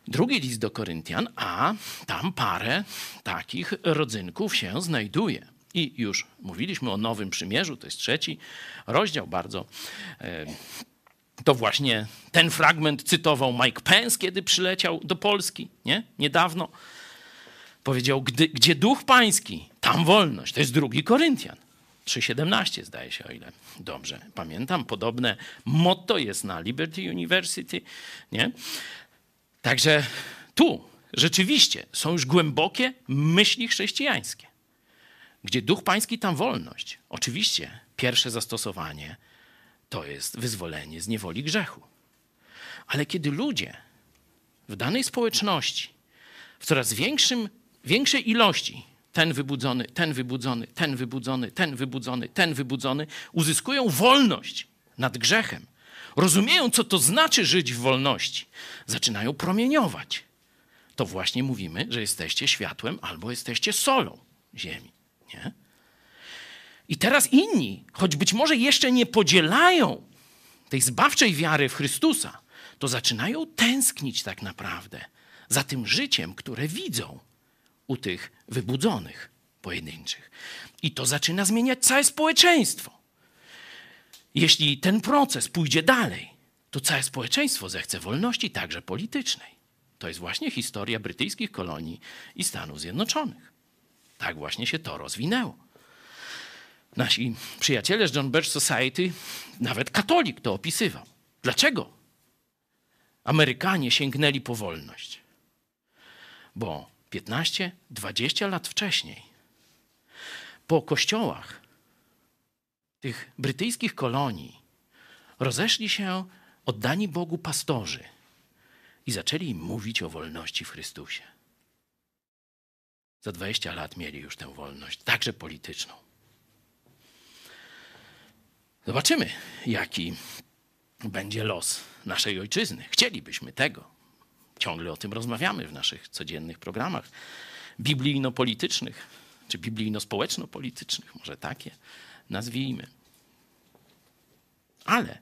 Drugi list do Koryntian, a tam parę takich rodzynków się znajduje. I już mówiliśmy o Nowym Przymierzu, to jest trzeci rozdział, bardzo. E, to właśnie ten fragment cytował Mike Pence, kiedy przyleciał do Polski, nie? Niedawno. Powiedział, gdy, gdzie duch pański, tam wolność. To jest drugi Koryntian. 3,17 zdaje się, o ile dobrze pamiętam. Podobne motto jest na Liberty University, nie? Także tu rzeczywiście są już głębokie myśli chrześcijańskie, gdzie duch pański, tam wolność. Oczywiście pierwsze zastosowanie to jest wyzwolenie z niewoli grzechu. Ale kiedy ludzie w danej społeczności w coraz większym, większej ilości ten wybudzony, ten wybudzony, ten wybudzony, ten wybudzony, ten wybudzony uzyskują wolność nad grzechem, rozumieją, co to znaczy żyć w wolności, zaczynają promieniować. to właśnie mówimy, że jesteście światłem albo jesteście solą ziemi. Nie? I teraz inni, choć być może jeszcze nie podzielają tej zbawczej wiary w Chrystusa, to zaczynają tęsknić tak naprawdę za tym życiem, które widzą u tych wybudzonych pojedynczych. I to zaczyna zmieniać całe społeczeństwo. Jeśli ten proces pójdzie dalej, to całe społeczeństwo zechce wolności, także politycznej. To jest właśnie historia brytyjskich kolonii i Stanów Zjednoczonych. Tak właśnie się to rozwinęło. Nasi przyjaciele z John Birch Society, nawet katolik to opisywał. Dlaczego Amerykanie sięgnęli po wolność? Bo 15-20 lat wcześniej po kościołach tych brytyjskich kolonii rozeszli się oddani Bogu pastorzy i zaczęli im mówić o wolności w Chrystusie. Za 20 lat mieli już tę wolność, także polityczną. Zobaczymy, jaki będzie los naszej ojczyzny. Chcielibyśmy tego. Ciągle o tym rozmawiamy w naszych codziennych programach biblijno-politycznych, czy biblijno-społeczno-politycznych, może takie nazwijmy. Ale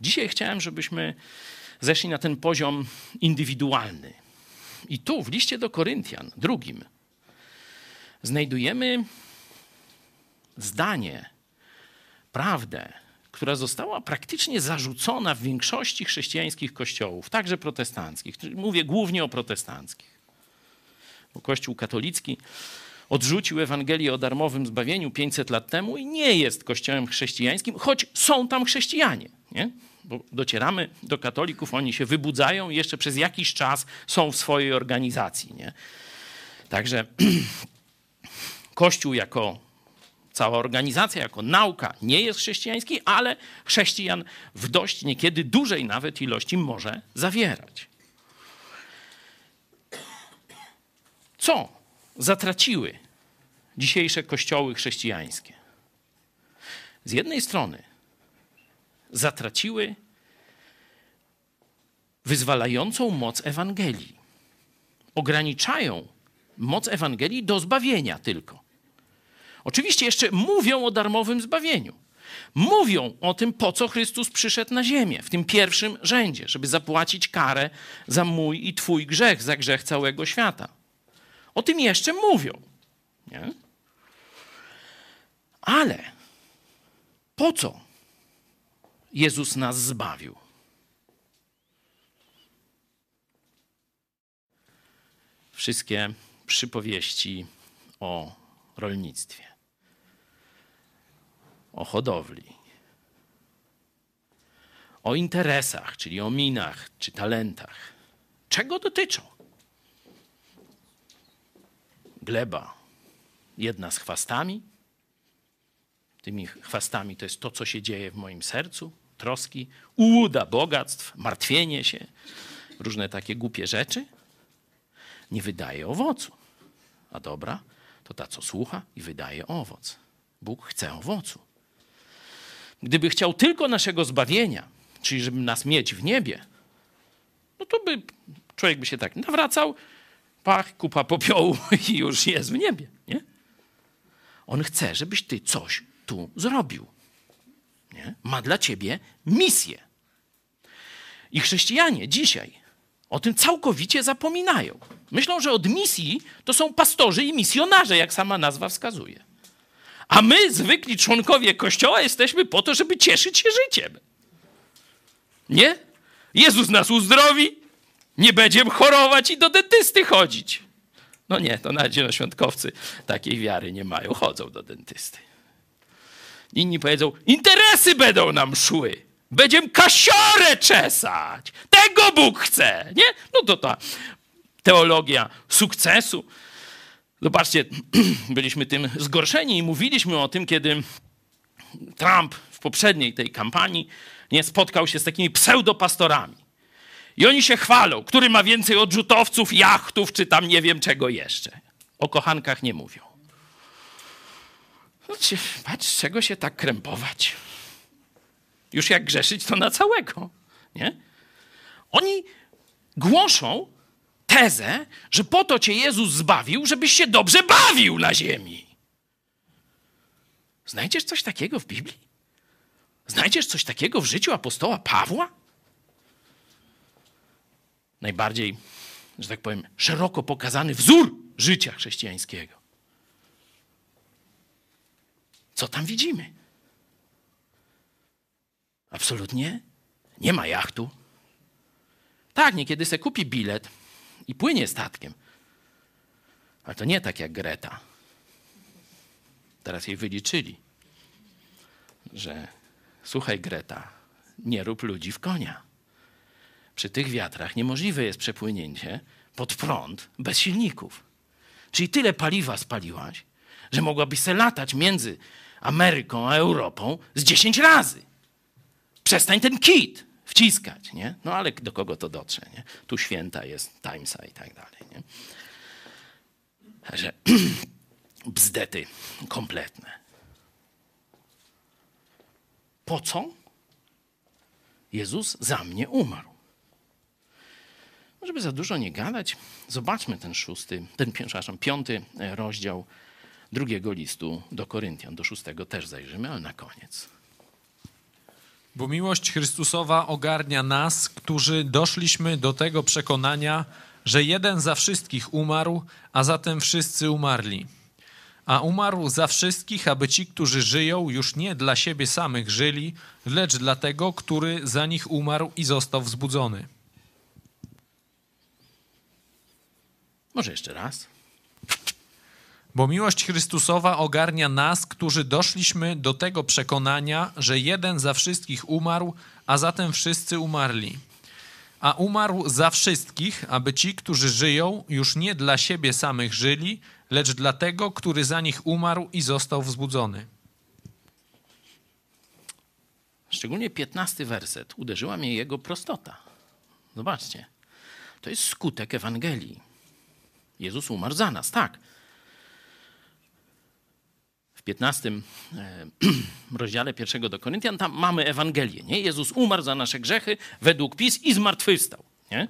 dzisiaj chciałem, żebyśmy zeszli na ten poziom indywidualny. I tu w liście do Koryntian, drugim, znajdujemy zdanie, prawdę, która została praktycznie zarzucona w większości chrześcijańskich kościołów, także protestanckich. Mówię głównie o protestanckich. Bo Kościół katolicki odrzucił Ewangelię o darmowym zbawieniu 500 lat temu i nie jest kościołem chrześcijańskim, choć są tam chrześcijanie. Nie? Bo docieramy do katolików, oni się wybudzają i jeszcze przez jakiś czas są w swojej organizacji. Nie? Także Kościół jako cała organizacja, jako nauka nie jest chrześcijański, ale chrześcijan w dość niekiedy dużej nawet ilości może zawierać. Co zatraciły dzisiejsze kościoły chrześcijańskie? Z jednej strony zatraciły wyzwalającą moc Ewangelii. Ograniczają moc Ewangelii do zbawienia tylko. Oczywiście jeszcze mówią o darmowym zbawieniu. Mówią o tym, po co Chrystus przyszedł na ziemię, w tym pierwszym rzędzie, żeby zapłacić karę za mój i Twój grzech, za grzech całego świata. O tym jeszcze mówią. Nie? Ale po co Jezus nas zbawił? Wszystkie przypowieści o rolnictwie, o hodowli, o interesach, czyli o minach czy talentach. Czego dotyczą? Gleba, jedna z chwastami. Tymi chwastami to jest to, co się dzieje w moim sercu, troski, ułuda bogactw, martwienie się, różne takie głupie rzeczy. Nie wydaje owocu. A dobra, to ta, co słucha i wydaje owoc. Bóg chce owocu. Gdyby chciał tylko naszego zbawienia, czyli żeby nas mieć w niebie, no to by człowiek by się tak nawracał, pach, kupa popiołu i już jest w niebie, nie? On chce, żebyś ty coś tu zrobił. Nie? Ma dla ciebie misję. I chrześcijanie dzisiaj o tym całkowicie zapominają. Myślą, że od misji to są pastorzy i misjonarze, jak sama nazwa wskazuje. A my, zwykli członkowie Kościoła, jesteśmy po to, żeby cieszyć się życiem. Nie? Jezus nas uzdrowi, nie będziemy chorować i do dentysty chodzić. No nie, to nawet zielonoświątkowcy takiej wiary nie mają, chodzą do dentysty. Inni powiedzą, interesy będą nam szły. Będziemy kasiorę czesać. Tego Bóg chce. Nie? No to ta teologia sukcesu. Zobaczcie, byliśmy tym zgorszeni i mówiliśmy o tym, kiedy Trump w poprzedniej tej kampanii nie spotkał się z takimi pseudopastorami. I oni się chwalą, który ma więcej odrzutowców, jachtów, czy tam nie wiem czego jeszcze. O kochankach nie mówią. Znaczy, patrz, czego się tak krępować? Już jak grzeszyć, to na całego. Nie? Oni głoszą tezę, że po to cię Jezus zbawił, żebyś się dobrze bawił na ziemi. Znajdziesz coś takiego w Biblii? Znajdziesz coś takiego w życiu apostoła Pawła? Najbardziej, że tak powiem, szeroko pokazany wzór życia chrześcijańskiego. Co tam widzimy? Absolutnie nie ma jachtu. Tak, niekiedy se kupi bilet i płynie statkiem. Ale to nie tak jak Greta. Teraz jej wyliczyli, że słuchaj Greta, nie rób ludzi w konia. Przy tych wiatrach niemożliwe jest przepłynięcie pod prąd bez silników. Czyli tyle paliwa spaliłaś, że mogłabyś se latać między Ameryką a Europą z 10 razy. Przestań ten kit wciskać, nie? No ale do kogo to dotrze, nie? Tu święta jest Timesa i tak dalej, nie? Że bzdety kompletne. Po co Jezus za mnie umarł? Żeby za dużo nie gadać, zobaczmy ten szósty, ten, przepraszam, piąty rozdział drugiego listu do Koryntian. Do szóstego też zajrzymy, ale na koniec. Bo miłość Chrystusowa ogarnia nas, którzy doszliśmy do tego przekonania, że jeden za wszystkich umarł, a zatem wszyscy umarli. A umarł za wszystkich, aby ci, którzy żyją, już nie dla siebie samych żyli, lecz dla tego, który za nich umarł i został wzbudzony. Może jeszcze raz. Bo miłość Chrystusowa ogarnia nas, którzy doszliśmy do tego przekonania, że jeden za wszystkich umarł, a zatem wszyscy umarli. A umarł za wszystkich, aby ci, którzy żyją, już nie dla siebie samych żyli, lecz dla tego, który za nich umarł i został wzbudzony. Szczególnie piętnasty werset. Uderzyła mnie jego prostota. Zobaczcie. To jest skutek Ewangelii. Jezus umarł za nas, tak. W 15 e, rozdziale pierwszego do Koryntian tam mamy Ewangelię. Nie? Jezus umarł za nasze grzechy według PiS i zmartwychwstał. Nie?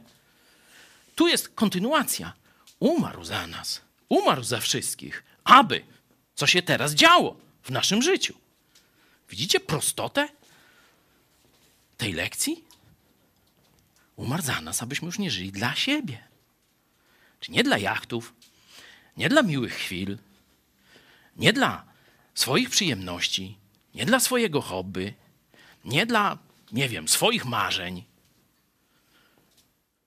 Tu jest kontynuacja. Umarł za nas. Umarł za wszystkich. Aby, co się teraz działo w naszym życiu. Widzicie prostotę tej lekcji? Umarł za nas, abyśmy już nie żyli dla siebie. Nie dla jachtów, nie dla miłych chwil, nie dla swoich przyjemności, nie dla swojego hobby, nie dla, nie wiem, swoich marzeń.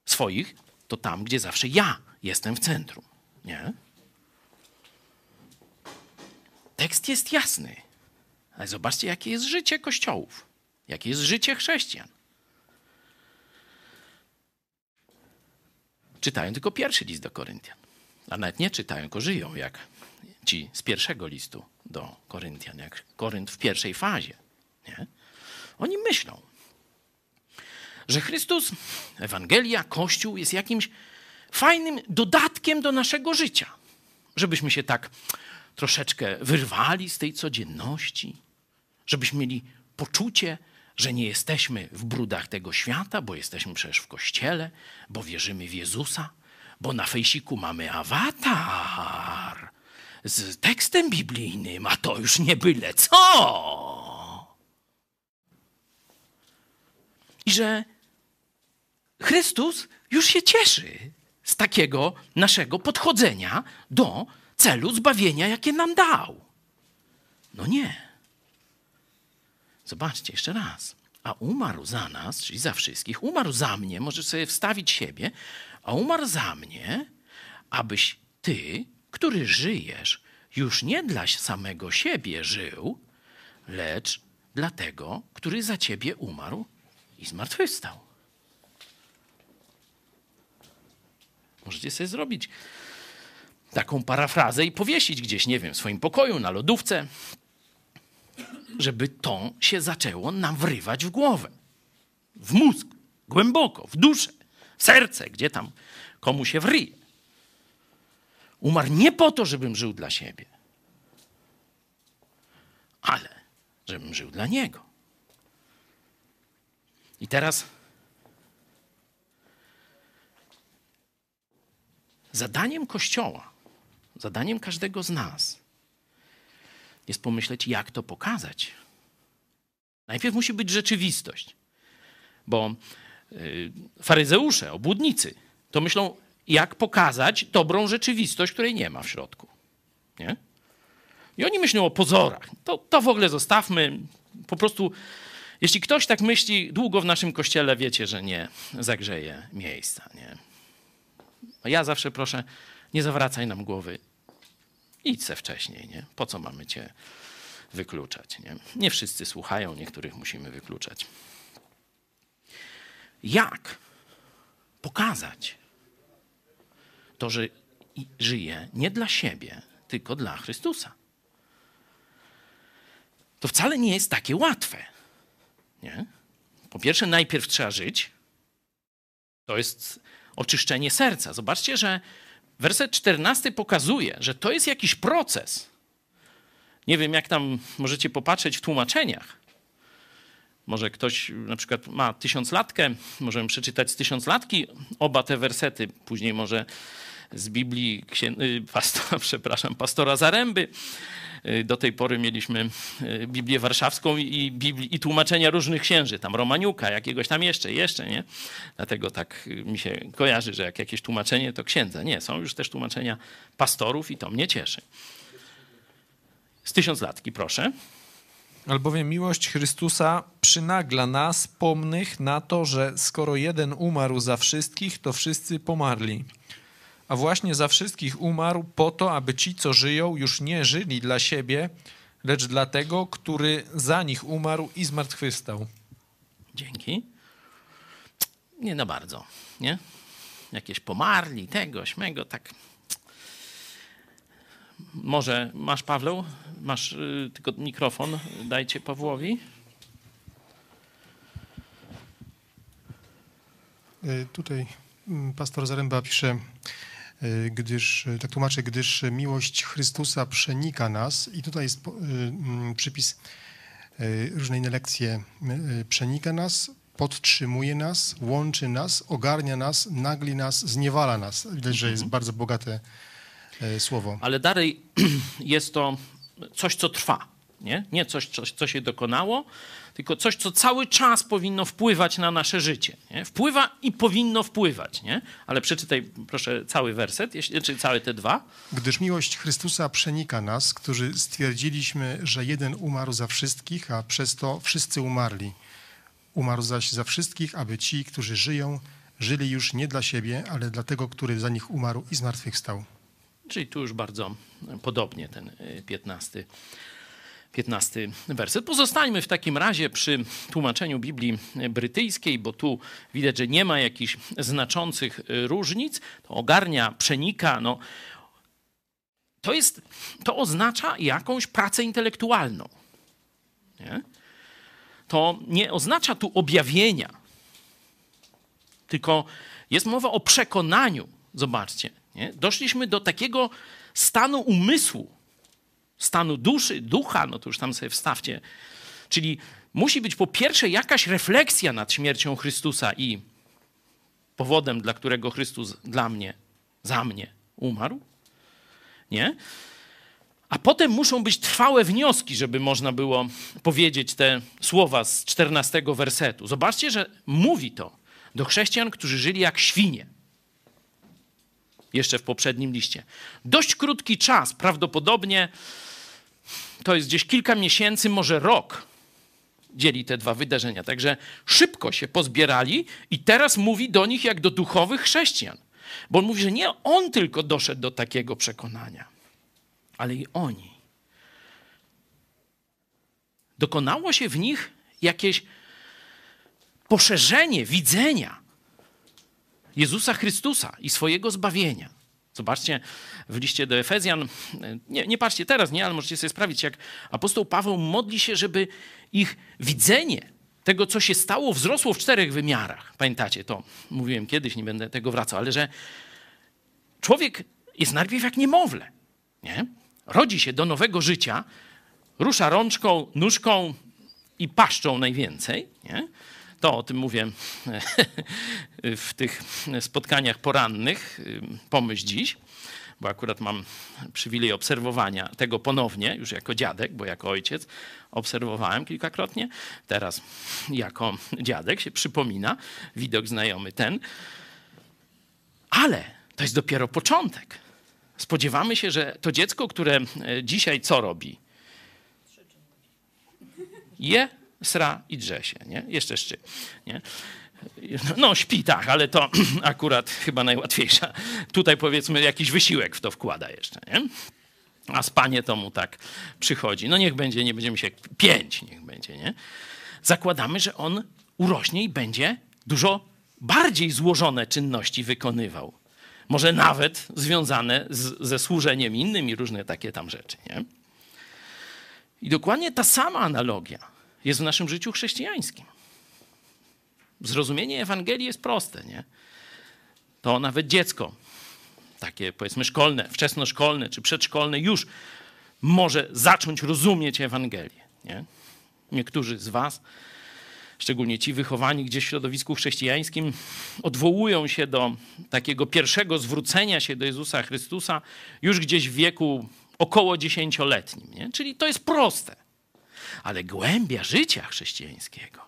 Swoich to tam, gdzie zawsze ja jestem w centrum. Nie? Tekst jest jasny, ale zobaczcie, jakie jest życie kościołów, jakie jest życie chrześcijan. Czytają tylko pierwszy list do Koryntian. A nawet nie czytają, tylko żyją jak ci z pierwszego listu do Koryntian, jak Korynt w pierwszej fazie. Nie? Oni myślą, że Chrystus, Ewangelia, Kościół jest jakimś fajnym dodatkiem do naszego życia. Żebyśmy się tak troszeczkę wyrwali z tej codzienności, żebyśmy mieli poczucie, że nie jesteśmy w brudach tego świata, bo jesteśmy przecież w kościele, bo wierzymy w Jezusa, bo na fejsiku mamy awatar z tekstem biblijnym, a to już nie byle co. I że Chrystus już się cieszy z takiego naszego podchodzenia do celu zbawienia, jakie nam dał. No nie. Zobaczcie jeszcze raz. A umarł za nas, czyli za wszystkich, umarł za mnie, możesz sobie wstawić siebie, a umarł za mnie, abyś ty, który żyjesz, już nie dla samego siebie żył, lecz dla tego, który za ciebie umarł i zmartwychwstał. Możecie sobie zrobić taką parafrazę i powiesić gdzieś, nie wiem, w swoim pokoju, na lodówce, żeby to się zaczęło nam wrywać w głowę, w mózg, głęboko, w duszę, w serce, gdzie tam komu się wryje. Umarł nie po to, żebym żył dla siebie, ale żebym żył dla Niego. I teraz Zadaniem Kościoła, zadaniem każdego z nas jest pomyśleć, jak to pokazać. Najpierw musi być rzeczywistość, bo y, faryzeusze, obłudnicy, to myślą, jak pokazać dobrą rzeczywistość, której nie ma w środku. Nie? I oni myślą o pozorach. To, to w ogóle zostawmy. Po prostu, jeśli ktoś tak myśli długo w naszym kościele, wiecie, że nie zagrzeje miejsca. Nie? Ja zawsze proszę, nie zawracaj nam głowy. Idź se wcześniej. Nie? Po co mamy cię wykluczać? Nie? nie wszyscy słuchają, niektórych musimy wykluczać. Jak pokazać to, że żyje nie dla siebie, tylko dla Chrystusa? to wcale nie jest takie łatwe. Nie? Po pierwsze, najpierw trzeba żyć. To jest oczyszczenie serca. Zobaczcie, że werset 14 pokazuje, że to jest jakiś proces. Nie wiem, jak tam możecie popatrzeć w tłumaczeniach. Może ktoś na przykład ma tysiąclatkę, możemy przeczytać z tysiąclatki oba te wersety, później może z Biblii księ- pastora, przepraszam, pastora Zaręby. Y, do tej pory mieliśmy y, Biblię Warszawską i, i tłumaczenia różnych księży, tam Romaniuka, jakiegoś tam jeszcze, jeszcze, nie? Dlatego tak y, mi się kojarzy, że jak jakieś tłumaczenie, to księdza. Nie, są już też tłumaczenia pastorów i to mnie cieszy. Z tysiąclatki, proszę. Albowiem miłość Chrystusa przynagla nas, pomnych, na to, że skoro jeden umarł za wszystkich, to wszyscy pomarli a właśnie za wszystkich umarł po to, aby ci, co żyją, już nie żyli dla siebie, lecz dla tego, który za nich umarł i zmartwychwstał. Dzięki. Nie na bardzo, nie? Jakieś pomarli, tego, śmego, tak. Może masz, Paweł? Masz y, tylko mikrofon, dajcie Pawłowi. Y, tutaj mm, pastor Zaręba pisze, gdyż, y, tak tłumaczę, gdyż miłość Chrystusa przenika nas i tutaj jest y, mm, przypis różne inne lekcje, przenika nas, podtrzymuje nas, łączy nas, ogarnia nas, nagli nas, zniewala nas. Widać, że jest mhm. bardzo bogate słowo. Ale dalej jest to coś, co trwa. Nie, nie coś, coś, co się dokonało, tylko coś, co cały czas powinno wpływać na nasze życie. Nie? Wpływa i powinno wpływać, nie? Ale przeczytaj proszę cały werset, jeśli, czy całe te dwa. Gdyż miłość Chrystusa przenika nas, którzy stwierdziliśmy, że jeden umarł za wszystkich, a przez to wszyscy umarli. Umarł zaś za wszystkich, aby ci, którzy żyją, żyli już nie dla siebie, ale dla tego, który za nich umarł i zmartwychwstał. Czyli tu już bardzo podobnie ten 15 y, 15 werset. Pozostańmy w takim razie przy tłumaczeniu Biblii brytyjskiej, bo tu widać, że nie ma jakichś znaczących różnic. To ogarnia, przenika. No, to, jest, to oznacza jakąś pracę intelektualną. Nie? To nie oznacza tu objawienia, tylko jest mowa o przekonaniu. Zobaczcie, nie? doszliśmy do takiego stanu umysłu, stanu duszy, ducha, no to już tam sobie wstawcie. Czyli musi być po pierwsze jakaś refleksja nad śmiercią Chrystusa i powodem, dla którego Chrystus dla mnie, za mnie umarł. Nie? A potem muszą być trwałe wnioski, żeby można było powiedzieć te słowa z 14 wersetu. Zobaczcie, że mówi to do chrześcijan, którzy żyli jak świnie. Jeszcze w poprzednim liście. Dość krótki czas, prawdopodobnie to jest gdzieś kilka miesięcy, może rok dzieli te dwa wydarzenia. Także szybko się pozbierali i teraz mówi do nich jak do duchowych chrześcijan. Bo on mówi, że nie on tylko doszedł do takiego przekonania, ale i oni. Dokonało się w nich jakieś poszerzenie widzenia Jezusa Chrystusa i swojego zbawienia. Zobaczcie w liście do Efezjan, nie, nie patrzcie teraz, nie, ale możecie sobie sprawdzić, jak apostoł Paweł modli się, żeby ich widzenie tego, co się stało, wzrosło w czterech wymiarach. Pamiętacie to? Mówiłem kiedyś, nie będę tego wracał, ale że człowiek jest najpierw jak niemowlę, nie? Rodzi się do nowego życia, rusza rączką, nóżką i paszczą najwięcej, nie? To o tym mówię w tych spotkaniach porannych. Pomyśl dziś, bo akurat mam przywilej obserwowania tego ponownie, już jako dziadek, bo jako ojciec obserwowałem kilkakrotnie. Teraz jako dziadek się przypomina, widok znajomy ten. Ale to jest dopiero początek. Spodziewamy się, że to dziecko, które e, dzisiaj co robi? Je, sra i drze się, nie? Jeszcze szczy, nie? No, śpi, tak, ale to akurat chyba najłatwiejsza. Tutaj powiedzmy jakiś wysiłek w to wkłada jeszcze, nie? A spanie to mu tak przychodzi. No niech będzie, nie będziemy się, pięć niech będzie, nie? Zakładamy, że on urośnie i będzie dużo bardziej złożone czynności wykonywał. Może nawet związane z, ze służeniem innym i różne takie tam rzeczy, nie? I dokładnie ta sama analogia jest w naszym życiu chrześcijańskim. Zrozumienie Ewangelii jest proste, nie? To nawet dziecko, takie powiedzmy szkolne, wczesnoszkolne czy przedszkolne, już może zacząć rozumieć Ewangelię. Nie? Niektórzy z Was, szczególnie ci wychowani gdzieś w środowisku chrześcijańskim, odwołują się do takiego pierwszego zwrócenia się do Jezusa Chrystusa już gdzieś w wieku około dziesięcioletnim. Czyli to jest proste. Ale głębia życia chrześcijańskiego,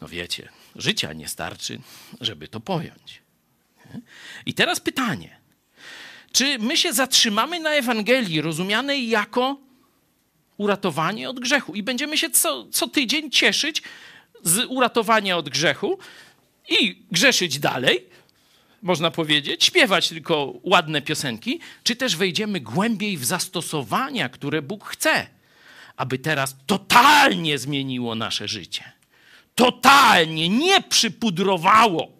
no wiecie, życia nie starczy, żeby to pojąć. I teraz pytanie. Czy my się zatrzymamy na Ewangelii rozumianej jako uratowanie od grzechu i będziemy się co, co tydzień cieszyć z uratowania od grzechu i grzeszyć dalej, można powiedzieć, śpiewać tylko ładne piosenki, czy też wejdziemy głębiej w zastosowania, które Bóg chce, aby teraz totalnie zmieniło nasze życie. Totalnie, nie przypudrowało,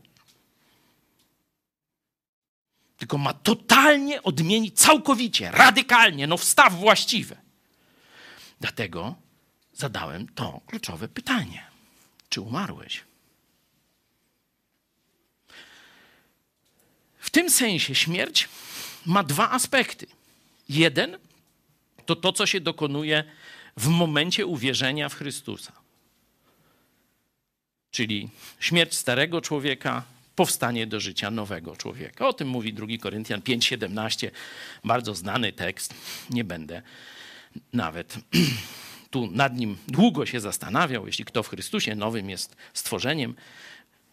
tylko ma totalnie odmienić, całkowicie, radykalnie, no wstaw właściwy. Dlatego zadałem to kluczowe pytanie. Czy umarłeś? W tym sensie śmierć ma dwa aspekty. Jeden to to, co się dokonuje w momencie uwierzenia w Chrystusa. Czyli śmierć starego człowieka, powstanie do życia nowego człowieka. O tym mówi 2 Koryntian 5:17, bardzo znany tekst. Nie będę nawet tu nad nim długo się zastanawiał. Jeśli kto w Chrystusie nowym jest stworzeniem,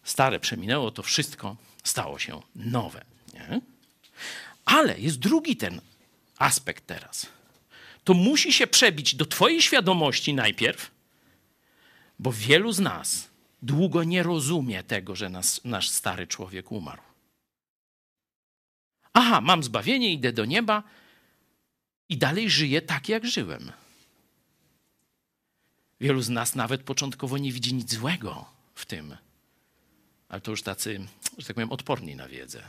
stare przeminęło, to wszystko stało się nowe. Nie? Ale jest drugi ten aspekt teraz. To musi się przebić do Twojej świadomości najpierw, bo wielu z nas długo nie rozumie tego, że nas, nasz stary człowiek umarł. Aha, mam zbawienie, idę do nieba i dalej żyję tak, jak żyłem. Wielu z nas nawet początkowo nie widzi nic złego w tym, ale to już tacy, że tak powiem, odporni na wiedzę,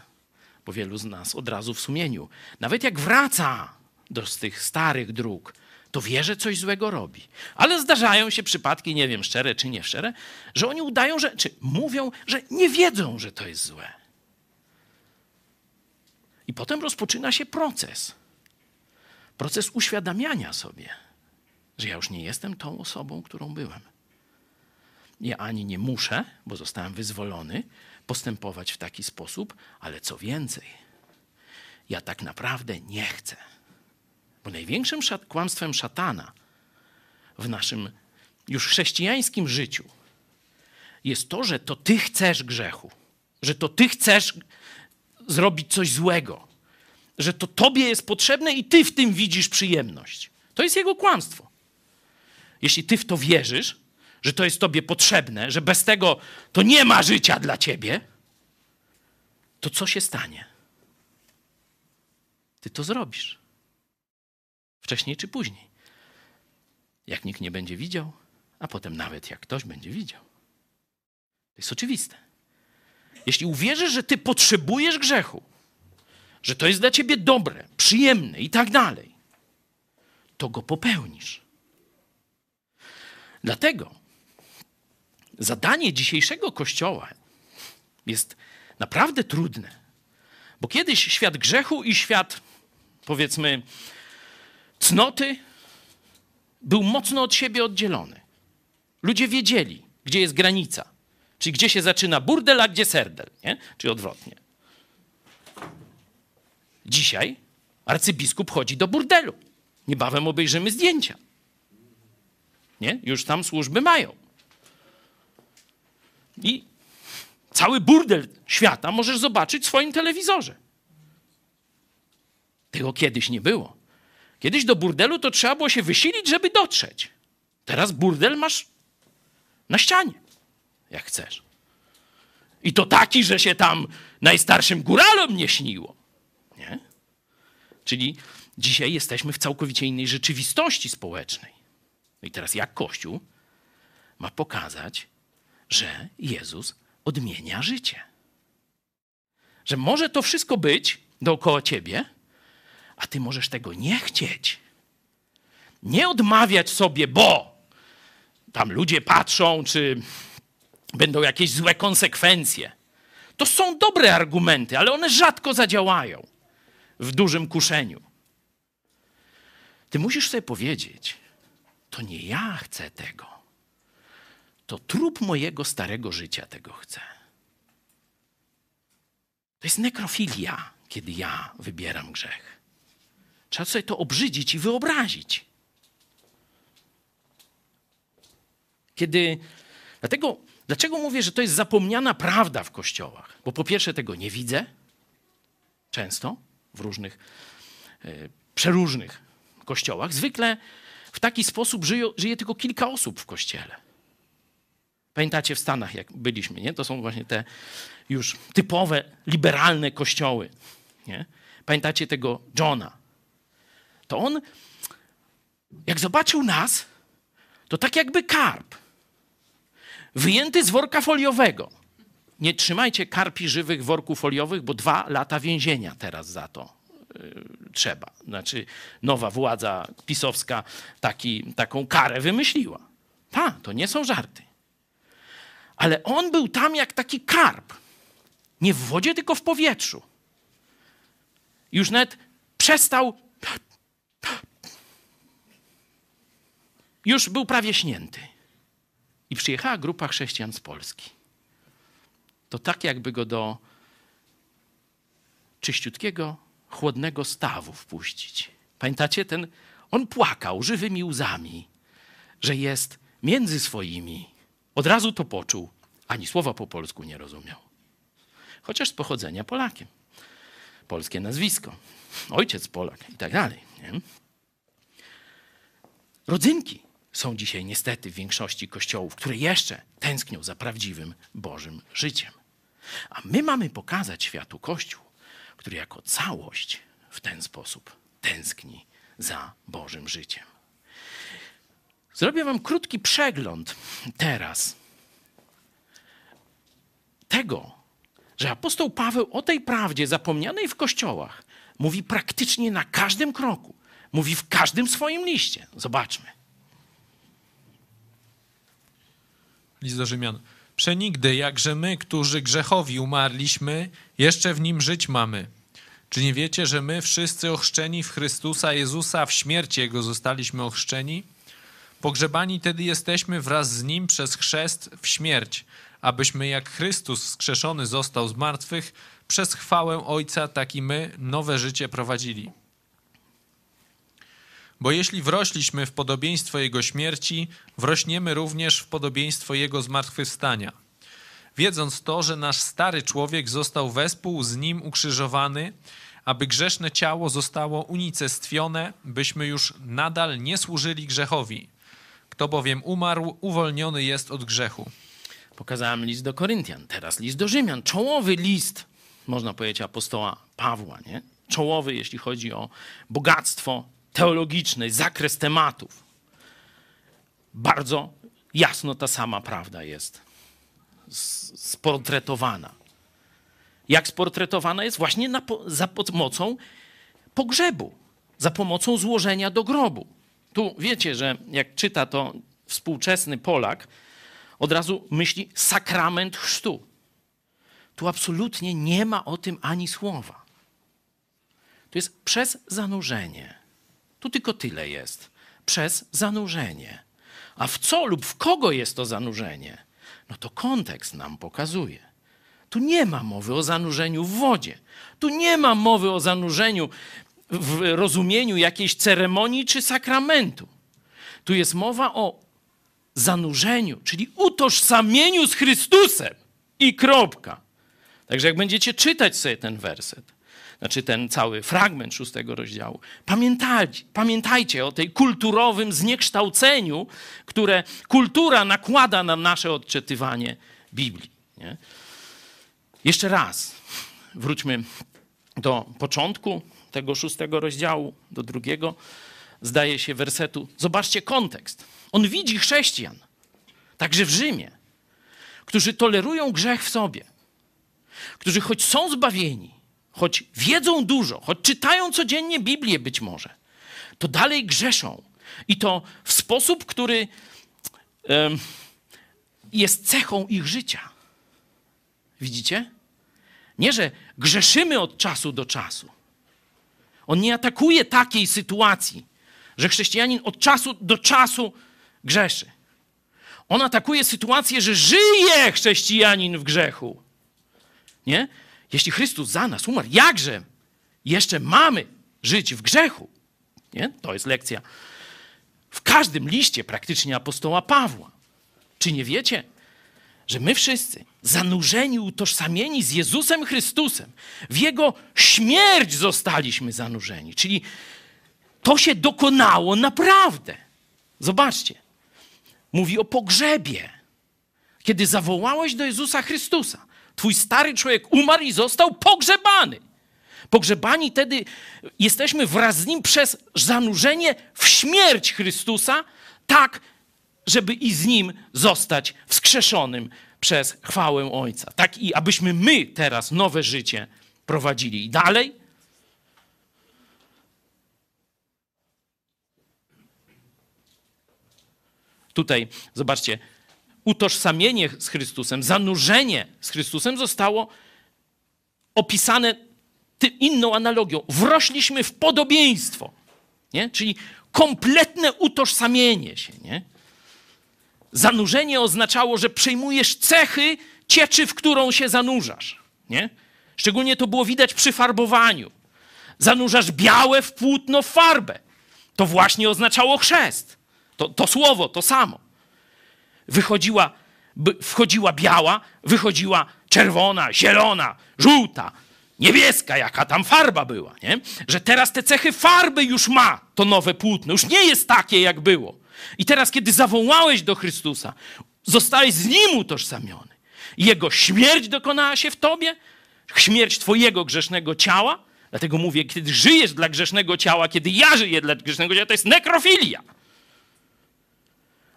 bo wielu z nas od razu w sumieniu, nawet jak wraca do tych starych dróg, to wie, że coś złego robi. Ale zdarzają się przypadki, nie wiem, szczere czy nie szczere, że oni udają, że, czy mówią, że nie wiedzą, że to jest złe. I potem rozpoczyna się proces. Proces uświadamiania sobie, że ja już nie jestem tą osobą, którą byłem. Ja ani nie muszę, bo zostałem wyzwolony, postępować w taki sposób, ale co więcej, ja tak naprawdę nie chcę. Bo największym szat kłamstwem szatana w naszym już chrześcijańskim życiu jest to, że to ty chcesz grzechu, że to ty chcesz zrobić coś złego, że to tobie jest potrzebne i ty w tym widzisz przyjemność. To jest jego kłamstwo. Jeśli ty w to wierzysz, że to jest tobie potrzebne, że bez tego to nie ma życia dla ciebie, to co się stanie? Ty to zrobisz. Wcześniej czy później. Jak nikt nie będzie widział, a potem nawet jak ktoś będzie widział. To jest oczywiste. Jeśli uwierzysz, że ty potrzebujesz grzechu, że to jest dla ciebie dobre, przyjemne i tak dalej, to go popełnisz. Dlatego zadanie dzisiejszego kościoła jest naprawdę trudne. Bo kiedyś świat grzechu i świat, powiedzmy, cnoty był mocno od siebie oddzielony. Ludzie wiedzieli, gdzie jest granica Czyli gdzie się zaczyna burdel, a gdzie serdel, nie? Czy odwrotnie. Dzisiaj arcybiskup chodzi do burdelu. Niebawem obejrzymy zdjęcia. Nie? Już tam służby mają. I cały burdel świata możesz zobaczyć w swoim telewizorze. Tego kiedyś nie było. Kiedyś do burdelu to trzeba było się wysilić, żeby dotrzeć. Teraz burdel masz na ścianie, jak chcesz. I to taki, że się tam najstarszym góralom nie śniło. Nie? Czyli dzisiaj jesteśmy w całkowicie innej rzeczywistości społecznej. No i teraz jak Kościół ma pokazać, że Jezus odmienia życie? Że może to wszystko być dookoła ciebie, a ty możesz tego nie chcieć. Nie odmawiać sobie, bo tam ludzie patrzą, czy będą jakieś złe konsekwencje. To są dobre argumenty, ale one rzadko zadziałają w dużym kuszeniu. Ty musisz sobie powiedzieć, to nie ja chcę tego. To trup mojego starego życia tego chce. To jest nekrofilia, kiedy ja wybieram grzech. Trzeba sobie to obrzydzić i wyobrazić. Kiedy. Dlatego, dlaczego mówię, że to jest zapomniana prawda w kościołach? Bo po pierwsze, tego nie widzę często w różnych, e, przeróżnych kościołach. Zwykle w taki sposób żyje, żyje tylko kilka osób w kościele. Pamiętacie w Stanach, jak byliśmy, nie? To są właśnie te już typowe, liberalne kościoły. Nie? Pamiętacie tego Johna? To on, jak zobaczył nas, to tak jakby karp wyjęty z worka foliowego. Nie trzymajcie karpi żywych w worku foliowych, bo dwa lata więzienia teraz za to yy, trzeba. Znaczy, nowa władza pisowska taki, taką karę wymyśliła. Ta, to nie są żarty. Ale on był tam jak taki karp. Nie w wodzie, tylko w powietrzu. Już nawet przestał. Już był prawie śnięty. I przyjechała grupa chrześcijan z Polski. To tak, jakby go do czyściutkiego, chłodnego stawu wpuścić. Pamiętacie ten? On płakał żywymi łzami, że jest między swoimi. Od razu to poczuł. Ani słowa po polsku nie rozumiał. Chociaż z pochodzenia Polakiem. Polskie nazwisko. Ojciec Polak i tak dalej. Nie? Rodzynki są dzisiaj niestety w większości kościołów, które jeszcze tęsknią za prawdziwym Bożym życiem. A my mamy pokazać światu Kościół, który jako całość w ten sposób tęskni za Bożym życiem. Zrobię Wam krótki przegląd teraz tego, że apostoł Paweł o tej prawdzie zapomnianej w kościołach mówi praktycznie na każdym kroku. Mówi w każdym swoim liście. Zobaczmy. List do Rzymian. Przenigdy, jakże my, którzy grzechowi umarliśmy, jeszcze w nim żyć mamy. Czy nie wiecie, że my wszyscy ochrzczeni w Chrystusa Jezusa w śmierci Jego zostaliśmy ochrzczeni? Pogrzebani tedy jesteśmy wraz z Nim przez chrzest w śmierć, abyśmy jak Chrystus wskrzeszony został z martwych, przez chwałę Ojca, tak i my nowe życie prowadzili. Bo jeśli wrośliśmy w podobieństwo Jego śmierci, wrośniemy również w podobieństwo Jego zmartwychwstania. Wiedząc to, że nasz stary człowiek został wespół z Nim ukrzyżowany, aby grzeszne ciało zostało unicestwione, byśmy już nadal nie służyli grzechowi. Kto bowiem umarł, uwolniony jest od grzechu. Pokazałem list do Koryntian, teraz list do Rzymian. Czołowy list, można powiedzieć, apostoła Pawła, nie? Czołowy, jeśli chodzi o bogactwo teologiczne, zakres tematów. Bardzo jasno ta sama prawda jest sportretowana. Jak sportretowana jest? Właśnie na, za pomocą pogrzebu, za pomocą złożenia do grobu. Tu wiecie, że jak czyta to współczesny Polak, od razu myśli sakrament chrztu. Tu absolutnie nie ma o tym ani słowa. To jest przez zanurzenie. Tu tylko tyle jest. Przez zanurzenie. A w co lub w kogo jest to zanurzenie? No to kontekst nam pokazuje. Tu nie ma mowy o zanurzeniu w wodzie. Tu nie ma mowy o zanurzeniu w rozumieniu jakiejś ceremonii czy sakramentu. Tu jest mowa o zanurzeniu, czyli utożsamieniu z Chrystusem i kropka. Także jak będziecie czytać sobie ten werset, znaczy ten cały fragment szóstego rozdziału, pamiętajcie, pamiętajcie o tej kulturowym zniekształceniu, które kultura nakłada na nasze odczytywanie Biblii. Nie? Jeszcze raz wróćmy do początku tego szóstego rozdziału, do drugiego, zdaje się, wersetu. Zobaczcie kontekst. On widzi chrześcijan, także w Rzymie, którzy tolerują grzech w sobie, którzy choć są zbawieni, choć wiedzą dużo, choć czytają codziennie Biblię być może, to dalej grzeszą. I to w sposób, który jest cechą ich życia. Widzicie? Nie, że grzeszymy od czasu do czasu. On nie atakuje takiej sytuacji, że chrześcijanin od czasu do czasu grzeszy. On atakuje sytuację, że żyje chrześcijanin w grzechu. Nie? Jeśli Chrystus za nas umarł, jakże jeszcze mamy żyć w grzechu? Nie? To jest lekcja w każdym liście praktycznie apostoła Pawła. Czy nie wiecie, że my wszyscy, zanurzeni, utożsamieni z Jezusem Chrystusem, w Jego śmierć zostaliśmy zanurzeni. Czyli to się dokonało naprawdę. Zobaczcie. Mówi o pogrzebie. Kiedy zawołałeś do Jezusa Chrystusa, twój stary człowiek umarł i został pogrzebany. Pogrzebani wtedy jesteśmy wraz z nim przez zanurzenie w śmierć Chrystusa, tak żeby i z nim zostać wskrzeszonym przez chwałę Ojca. Tak i abyśmy my teraz nowe życie prowadzili. I dalej. Tutaj, zobaczcie, utożsamienie z Chrystusem, zanurzenie z Chrystusem zostało opisane inną analogią. Wrośliśmy w podobieństwo, nie? czyli kompletne utożsamienie się. Nie? Zanurzenie oznaczało, że przejmujesz cechy cieczy, w którą się zanurzasz. Nie? Szczególnie to było widać przy farbowaniu. Zanurzasz białe w płótno farbę. To właśnie oznaczało chrzest. To, to słowo, to samo. Wychodziła, wchodziła biała, wychodziła czerwona, zielona, żółta, niebieska, jaka tam farba była. Nie? Że teraz te cechy farby już ma to nowe płótno. Już nie jest takie, jak było. I teraz, kiedy zawołałeś do Chrystusa, zostałeś z Nim utożsamiony. Jego śmierć dokonała się w Tobie, śmierć Twojego grzesznego ciała. Dlatego mówię, kiedy żyjesz dla grzesznego ciała, kiedy ja żyję dla grzesznego ciała, to jest nekrofilia.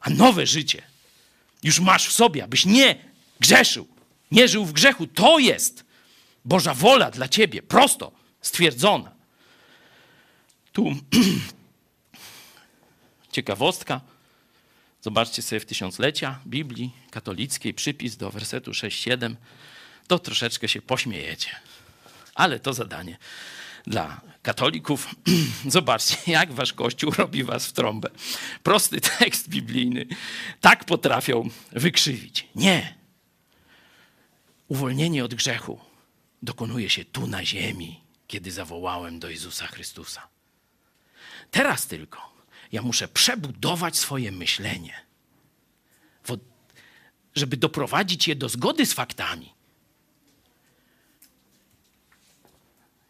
A nowe życie już masz w sobie, abyś nie grzeszył, nie żył w grzechu. To jest Boża wola dla Ciebie, prosto stwierdzona. Tu ciekawostka. Zobaczcie sobie w tysiąclecia Biblii katolickiej przypis do wersetu 6-7. To troszeczkę się pośmiejecie. Ale to zadanie dla katolików. Zobaczcie, jak wasz kościół robi was w trąbę. Prosty tekst biblijny. Tak potrafią wykrzywić. Nie. Uwolnienie od grzechu dokonuje się tu na ziemi, kiedy zawołałem do Jezusa Chrystusa. Teraz tylko ja muszę przebudować swoje myślenie, żeby doprowadzić je do zgody z faktami.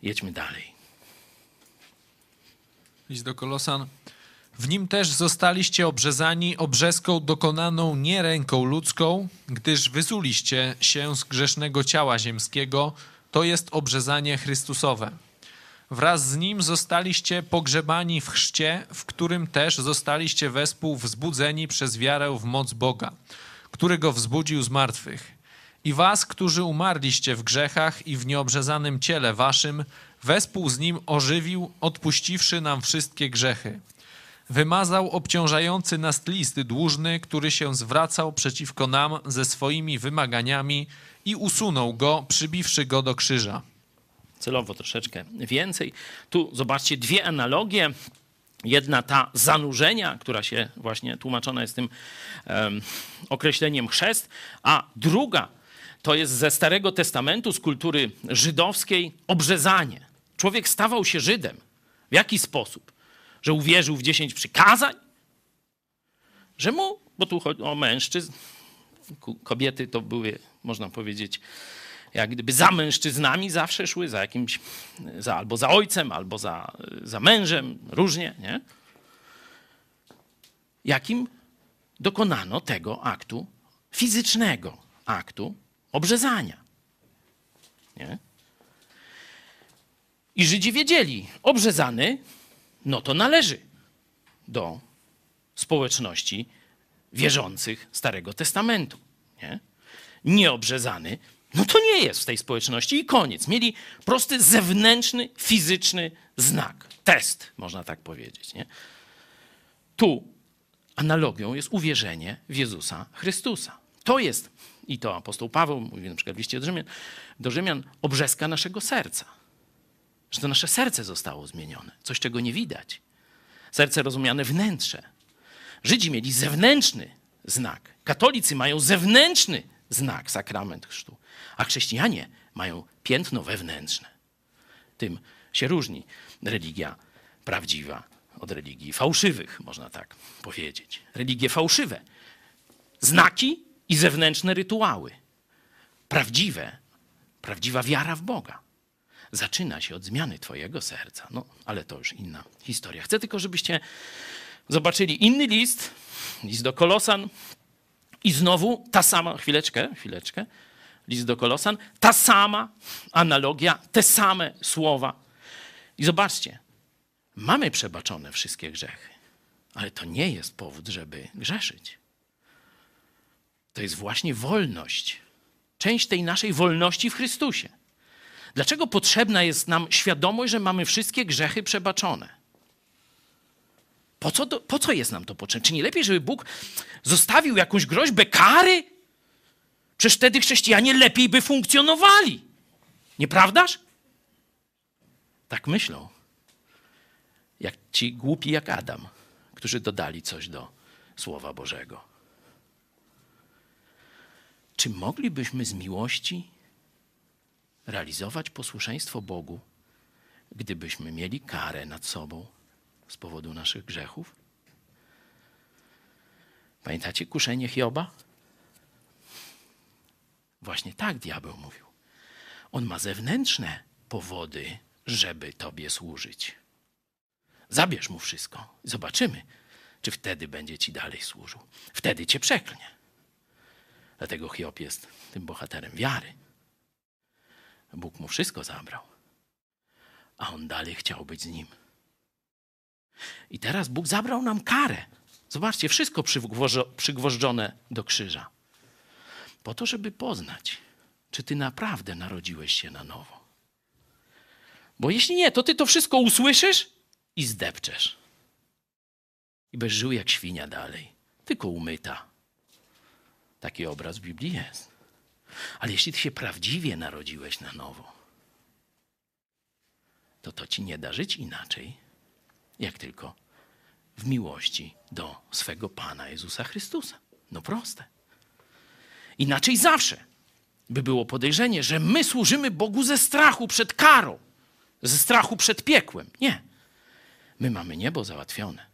Jedźmy dalej. List do Kolosan. W nim też zostaliście obrzezani obrzeską dokonaną nie ręką ludzką, gdyż wyzuliście się z grzesznego ciała ziemskiego, to jest obrzezanie Chrystusowe. Wraz z nim zostaliście pogrzebani w chrzcie, w którym też zostaliście wespół wzbudzeni przez wiarę w moc Boga, który go wzbudził z martwych. I was, którzy umarliście w grzechach i w nieobrzezanym ciele waszym, wespół z nim ożywił, odpuściwszy nam wszystkie grzechy. Wymazał obciążający nas list dłużny, który się zwracał przeciwko nam ze swoimi wymaganiami i usunął go, przybiwszy go do krzyża celowo troszeczkę więcej. Tu zobaczcie dwie analogie Jedna ta zanurzenia, która się właśnie tłumaczona jest tym um, określeniem chrzest, a druga to jest ze Starego Testamentu, z kultury żydowskiej, obrzezanie. Człowiek stawał się Żydem. W jaki sposób? Że uwierzył w dziesięć przykazań? Że mu, bo tu chodzi o mężczyzn, kobiety to były, można powiedzieć, jak gdyby za mężczyznami zawsze szły, za jakimś, za, albo za ojcem, albo za, za mężem, różnie, nie? Jakim dokonano tego aktu fizycznego, aktu obrzezania. Nie? I Żydzi wiedzieli, obrzezany, no to należy do społeczności wierzących Starego Testamentu. Nie? Nieobrzezany, no to nie jest w tej społeczności i koniec. Mieli prosty zewnętrzny, fizyczny znak. Test, można tak powiedzieć. Nie? Tu analogią jest uwierzenie w Jezusa Chrystusa. To jest, i to apostoł Paweł mówi na przykład w liście do Rzymian, do Rzymian obrzeska naszego serca. Że to nasze serce zostało zmienione. Coś, czego nie widać. Serce rozumiane wnętrze. Żydzi mieli zewnętrzny znak. Katolicy mają zewnętrzny znak, sakrament chrztu. A chrześcijanie mają piętno wewnętrzne. Tym się różni religia prawdziwa od religii fałszywych, można tak powiedzieć. Religie fałszywe. Znaki i zewnętrzne rytuały. Prawdziwe, prawdziwa wiara w Boga. Zaczyna się od zmiany Twojego serca. No, ale to już inna historia. Chcę tylko, żebyście zobaczyli inny list, list do Kolosan. I znowu ta sama, chwileczkę, chwileczkę, list do Kolosan, ta sama analogia, te same słowa. I zobaczcie, mamy przebaczone wszystkie grzechy, ale to nie jest powód, żeby grzeszyć. To jest właśnie wolność. Część tej naszej wolności w Chrystusie. Dlaczego potrzebna jest nam świadomość, że mamy wszystkie grzechy przebaczone? Po co, to, po co jest nam to potrzebne? Czy nie lepiej, żeby Bóg zostawił jakąś groźbę kary? Przecież wtedy chrześcijanie lepiej by funkcjonowali. Nieprawdaż? Tak myślą. Jak ci głupi jak Adam, którzy dodali coś do Słowa Bożego. Czy moglibyśmy z miłości realizować posłuszeństwo Bogu, gdybyśmy mieli karę nad sobą z powodu naszych grzechów? Pamiętacie kuszenie Hioba? Właśnie tak diabeł mówił. On ma zewnętrzne powody, żeby Tobie służyć. Zabierz mu wszystko. Zobaczymy, czy wtedy będzie Ci dalej służył. Wtedy Cię przeklnie. Dlatego Hiob jest tym bohaterem wiary. Bóg mu wszystko zabrał, a on dalej chciał być z nim. I teraz Bóg zabrał nam karę. Zobaczcie, wszystko przygwożdżone do krzyża. Po to, żeby poznać, czy ty naprawdę narodziłeś się na nowo. Bo jeśli nie, to ty to wszystko usłyszysz i zdepczesz. I będziesz żył jak świnia dalej, tylko umyta. Taki obraz w Biblii jest. Ale jeśli ty się prawdziwie narodziłeś na nowo, to to ci nie da żyć inaczej, jak tylko w miłości do swego Pana Jezusa Chrystusa. No proste. Inaczej zawsze by było podejrzenie, że my służymy Bogu ze strachu przed karą, ze strachu przed piekłem. Nie. My mamy niebo załatwione,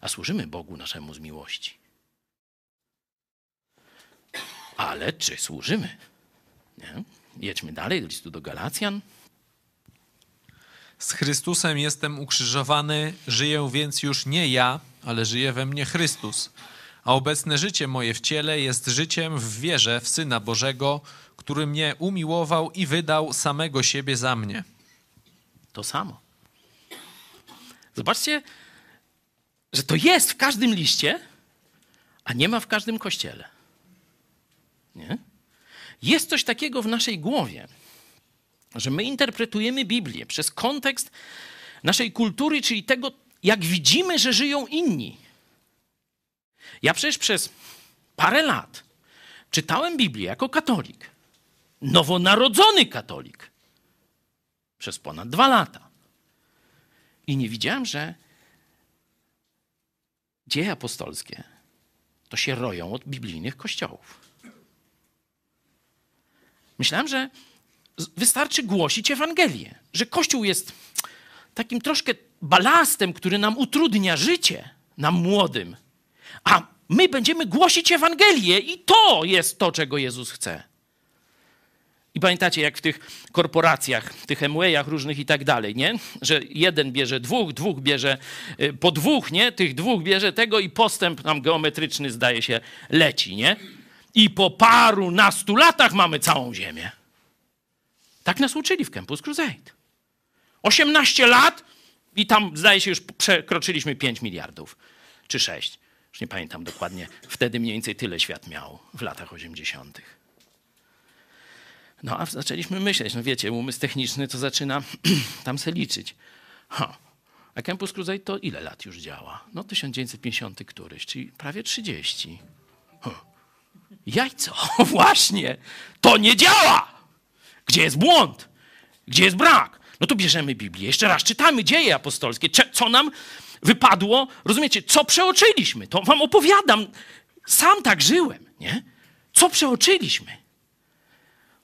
a służymy Bogu naszemu z miłości. Ale czy służymy? Nie? Jedźmy dalej do listu do Galacjan. Z Chrystusem jestem ukrzyżowany, żyję więc już nie ja, ale żyje we mnie Chrystus. A obecne życie moje w ciele jest życiem w wierze w Syna Bożego, który mnie umiłował i wydał samego siebie za mnie. To samo. Zobaczcie, że to jest w każdym liście, a nie ma w każdym kościele. Nie? Jest coś takiego w naszej głowie, że my interpretujemy Biblię przez kontekst naszej kultury, czyli tego, jak widzimy, że żyją inni. Ja przecież przez parę lat czytałem Biblię jako katolik, nowonarodzony katolik, przez ponad dwa lata. I nie widziałem, że dzieje apostolskie to się roją od biblijnych kościołów. Myślałem, że wystarczy głosić Ewangelię, że Kościół jest takim troszkę balastem, który nam utrudnia życie, nam młodym, a my będziemy głosić Ewangelię i to jest to, czego Jezus chce. I pamiętacie, jak w tych korporacjach, tych MWayach różnych i tak dalej, nie? Że jeden bierze dwóch, dwóch bierze y, po dwóch, nie? Tych dwóch bierze tego i postęp nam geometryczny zdaje się leci, nie? I po paru nastu latach mamy całą ziemię. Tak nas uczyli w Campus Crusade. 18 lat i tam zdaje się już przekroczyliśmy 5 miliardów czy 6. Już nie pamiętam dokładnie. Wtedy mniej więcej tyle świat miał w latach 80. No a zaczęliśmy myśleć, no wiecie, umysł techniczny to zaczyna tam se liczyć. Ha. A Campus Crusade to ile lat już działa? No 1950 któryś, czyli prawie 30. Huh. Jajco, właśnie, to nie działa! Gdzie jest błąd? Gdzie jest brak? No to bierzemy Biblię, jeszcze raz czytamy dzieje apostolskie, co nam wypadło, rozumiecie, co przeoczyliśmy. To wam opowiadam, sam tak żyłem, nie? Co przeoczyliśmy?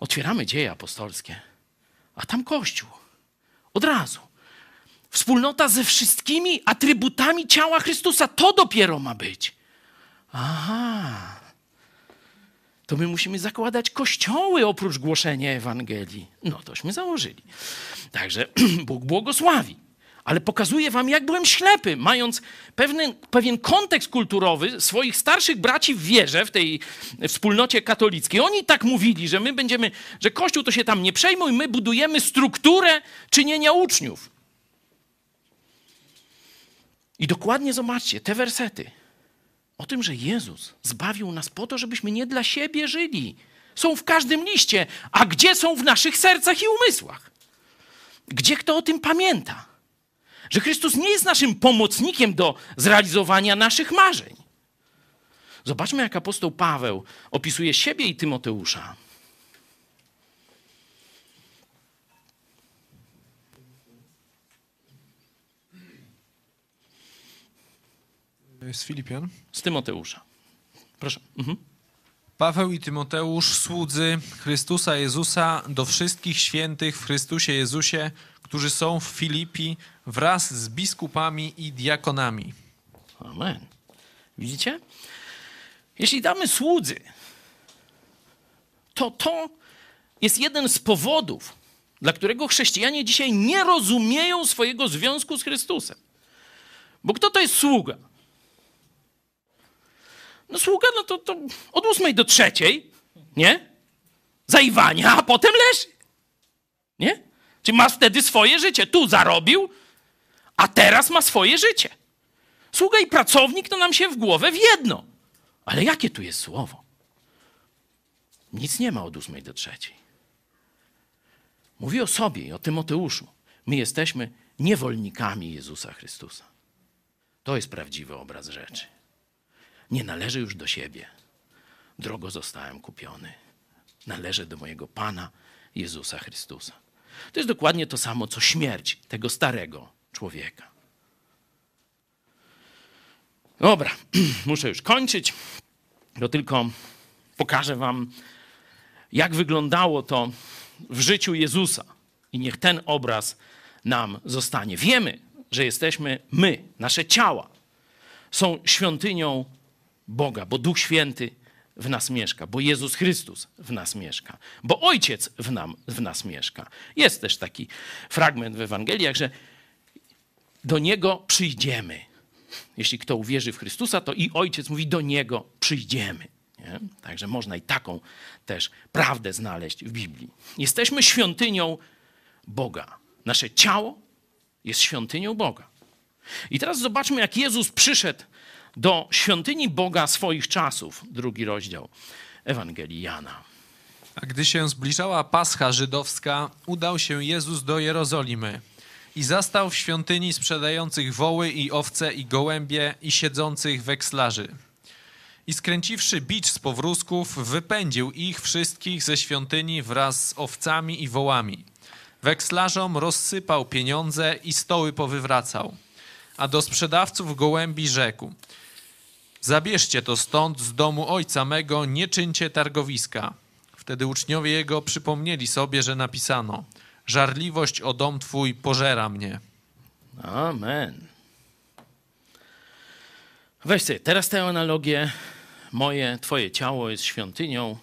Otwieramy dzieje apostolskie, a tam Kościół. Od razu. Wspólnota ze wszystkimi atrybutami ciała Chrystusa. To dopiero ma być. Aha. To my musimy zakładać kościoły oprócz głoszenia Ewangelii. No tośmy założyli. Także Bóg błogosławi ale pokazuję wam, jak byłem ślepy, mając pewien, pewien kontekst kulturowy swoich starszych braci w wierze, w tej wspólnocie katolickiej. Oni tak mówili, że my będziemy, że Kościół to się tam nie przejmuj, my budujemy strukturę czynienia uczniów. I dokładnie zobaczcie te wersety o tym, że Jezus zbawił nas po to, żebyśmy nie dla siebie żyli. Są w każdym liście, a gdzie są w naszych sercach i umysłach? Gdzie kto o tym pamięta? że Chrystus nie jest naszym pomocnikiem do zrealizowania naszych marzeń. Zobaczmy, jak apostoł Paweł opisuje siebie i Tymoteusza. Z Filipian? Z Tymoteusza. Proszę. Mhm. Paweł i Tymoteusz, słudzy Chrystusa Jezusa, do wszystkich świętych w Chrystusie Jezusie, którzy są w Filipi wraz z biskupami i diakonami. Amen. Widzicie? Jeśli damy słudzy, to to jest jeden z powodów, dla którego chrześcijanie dzisiaj nie rozumieją swojego związku z Chrystusem. Bo kto to jest sługa? No sługa, no to, to od ósmej do trzeciej, nie? Zajwania, a potem leży. Nie? Czyli ma wtedy swoje życie. Tu zarobił, a teraz ma swoje życie. Sługa i pracownik to nam się w głowę w jedno. Ale jakie tu jest słowo? Nic nie ma od ósmej do trzeciej. Mówi o sobie i o Tymoteuszu. My jesteśmy niewolnikami Jezusa Chrystusa. To jest prawdziwy obraz rzeczy. Nie należy już do siebie. Drogo zostałem kupiony. Należę do mojego Pana Jezusa Chrystusa. To jest dokładnie to samo, co śmierć tego starego człowieka. Dobra, muszę już kończyć. To tylko pokażę Wam, jak wyglądało to w życiu Jezusa. I niech ten obraz nam zostanie. Wiemy, że jesteśmy my, nasze ciała są świątynią Boga, bo Duch Święty w nas mieszka, bo Jezus Chrystus w nas mieszka, bo Ojciec w, nam, w nas mieszka. Jest też taki fragment w Ewangeliach, że do Niego przyjdziemy. Jeśli kto uwierzy w Chrystusa, to i Ojciec mówi, do Niego przyjdziemy. Nie? Także można i taką też prawdę znaleźć w Biblii. Jesteśmy świątynią Boga. Nasze ciało jest świątynią Boga. I teraz zobaczmy, jak Jezus przyszedł do świątyni Boga swoich czasów. Drugi rozdział Ewangelii Jana. A gdy się zbliżała Pascha żydowska, udał się Jezus do Jerozolimy i zastał w świątyni sprzedających woły i owce i gołębie i siedzących wekslarzy. I skręciwszy bicz z powrózków, wypędził ich wszystkich ze świątyni wraz z owcami i wołami. Wekslarzom rozsypał pieniądze i stoły powywracał. A do sprzedawców gołębi rzekł – Zabierzcie to stąd z domu ojca mego, nie czyńcie targowiska. Wtedy uczniowie jego przypomnieli sobie, że napisano: Żarliwość o dom twój pożera mnie. Amen. Weź sobie teraz tę analogię. Moje, twoje ciało jest świątynią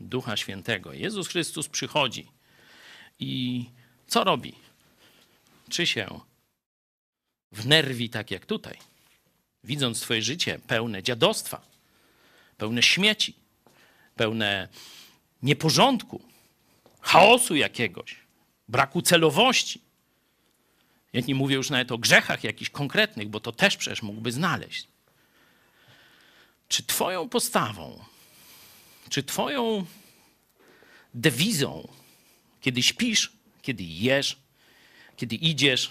Ducha Świętego. Jezus Chrystus przychodzi i co robi? Czy się wnerwi tak jak tutaj, widząc twoje życie pełne dziadostwa, pełne śmieci, pełne nieporządku, chaosu jakiegoś, braku celowości. Ja nie mówię już nawet o grzechach jakichś konkretnych, bo to też przecież mógłby znaleźć. Czy Twoją postawą, czy Twoją dewizą, kiedy śpisz, kiedy jesz, kiedy idziesz,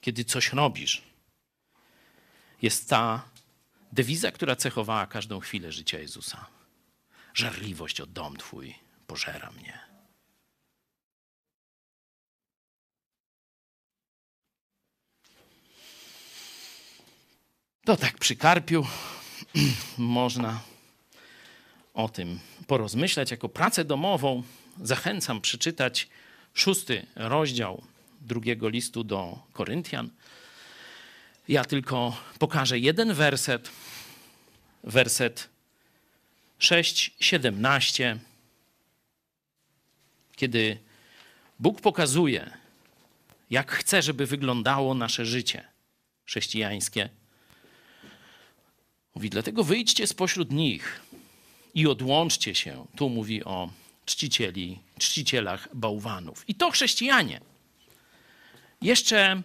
kiedy coś robisz, jest ta dewiza, która cechowała każdą chwilę życia Jezusa? Żarliwość o dom Twój pożera mnie. To tak przy karpiu można o tym porozmyślać. Jako pracę domową zachęcam przeczytać szósty rozdział drugiego listu do Koryntian. Ja tylko pokażę jeden werset, werset 6, 17, kiedy Bóg pokazuje, jak chce, żeby wyglądało nasze życie chrześcijańskie. Mówi, dlatego wyjdźcie spośród nich i odłączcie się. Tu mówi o czcicieli, czcicielach bałwanów. I to chrześcijanie jeszcze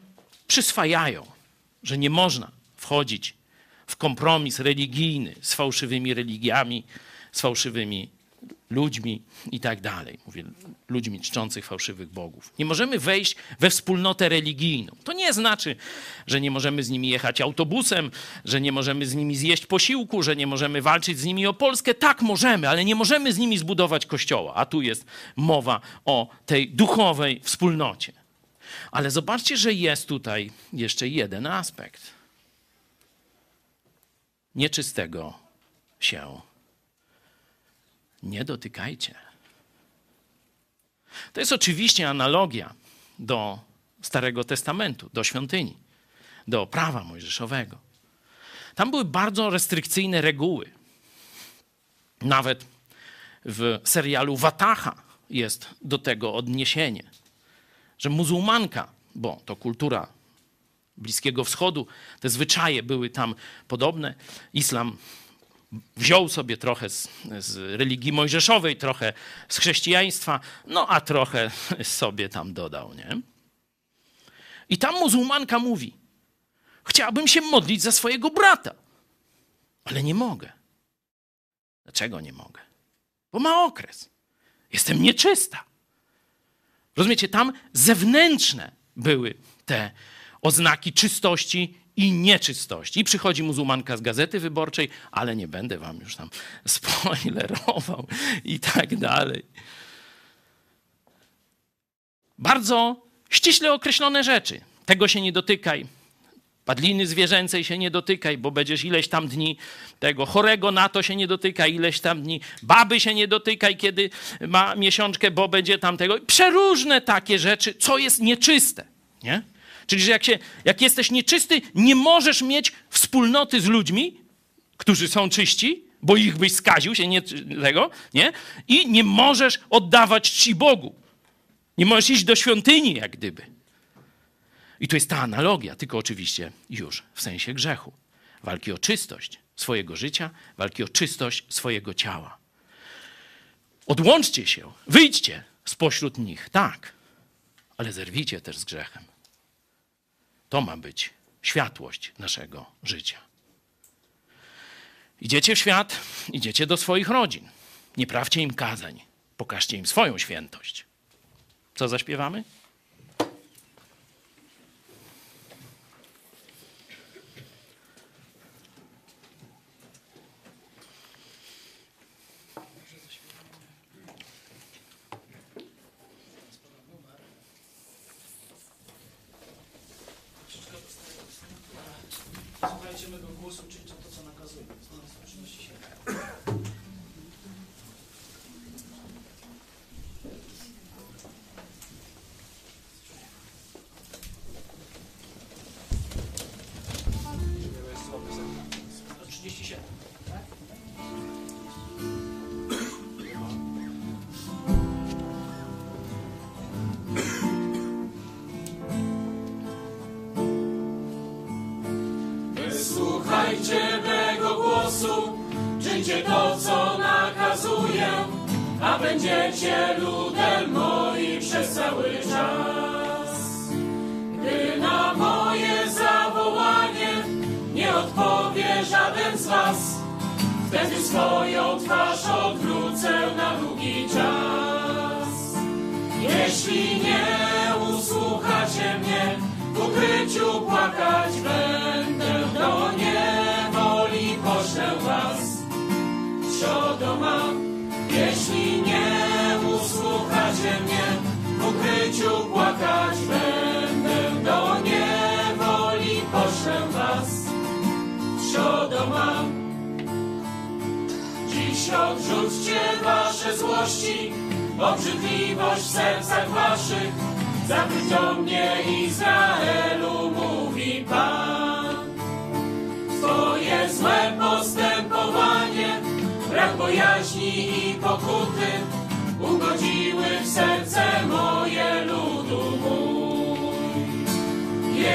przyswajają, że nie można wchodzić w kompromis religijny z fałszywymi religiami, z fałszywymi ludźmi i tak dalej. Mówię, ludźmi czczących fałszywych bogów. Nie możemy wejść we wspólnotę religijną. To nie znaczy, że nie możemy z nimi jechać autobusem, że nie możemy z nimi zjeść posiłku, że nie możemy walczyć z nimi o Polskę. Tak możemy, ale nie możemy z nimi zbudować kościoła. A tu jest mowa o tej duchowej wspólnocie. Ale zobaczcie, że jest tutaj jeszcze jeden aspekt. Nieczystego się nie dotykajcie. To jest oczywiście analogia do Starego Testamentu, do świątyni, do prawa mojżeszowego. Tam były bardzo restrykcyjne reguły. Nawet w serialu Wataha jest do tego odniesienie, że muzułmanka, bo to kultura Bliskiego Wschodu, te zwyczaje były tam podobne. Islam wziął sobie trochę z, z, religii mojżeszowej, trochę z chrześcijaństwa, no a trochę sobie tam dodał, nie? I tam muzułmanka mówi: Chciałabym się modlić za swojego brata, ale nie mogę. Dlaczego nie mogę? Bo ma okres. Jestem nieczysta. Rozumiecie, tam zewnętrzne były te oznaki czystości i nieczystości. I przychodzi muzułmanka z gazety wyborczej, ale nie będę wam już tam spoilerował i tak dalej. Bardzo ściśle określone rzeczy. Tego się nie dotykaj. Padliny zwierzęcej się nie dotykaj, bo będziesz ileś tam dni tego chorego na to się nie dotykaj, ileś tam dni. Baby się nie dotykaj, kiedy ma miesiączkę, bo będzie tam tego. Przeróżne takie rzeczy, co jest nieczyste. Nie? Czyli, że jak, się, jak jesteś nieczysty, nie możesz mieć wspólnoty z ludźmi, którzy są czyści, bo ich byś skaził się nie, tego, nie? I nie możesz oddawać czci Bogu. Nie możesz iść do świątyni, jak gdyby. I to jest ta analogia, tylko oczywiście już w sensie grzechu. Walki o czystość swojego życia, walki o czystość swojego ciała. Odłączcie się, wyjdźcie spośród nich, tak, ale zerwijcie też z grzechem. To ma być światłość naszego życia. Idziecie w świat, idziecie do swoich rodzin. Nie prawcie im kazań, pokażcie im swoją świętość. Co zaśpiewamy?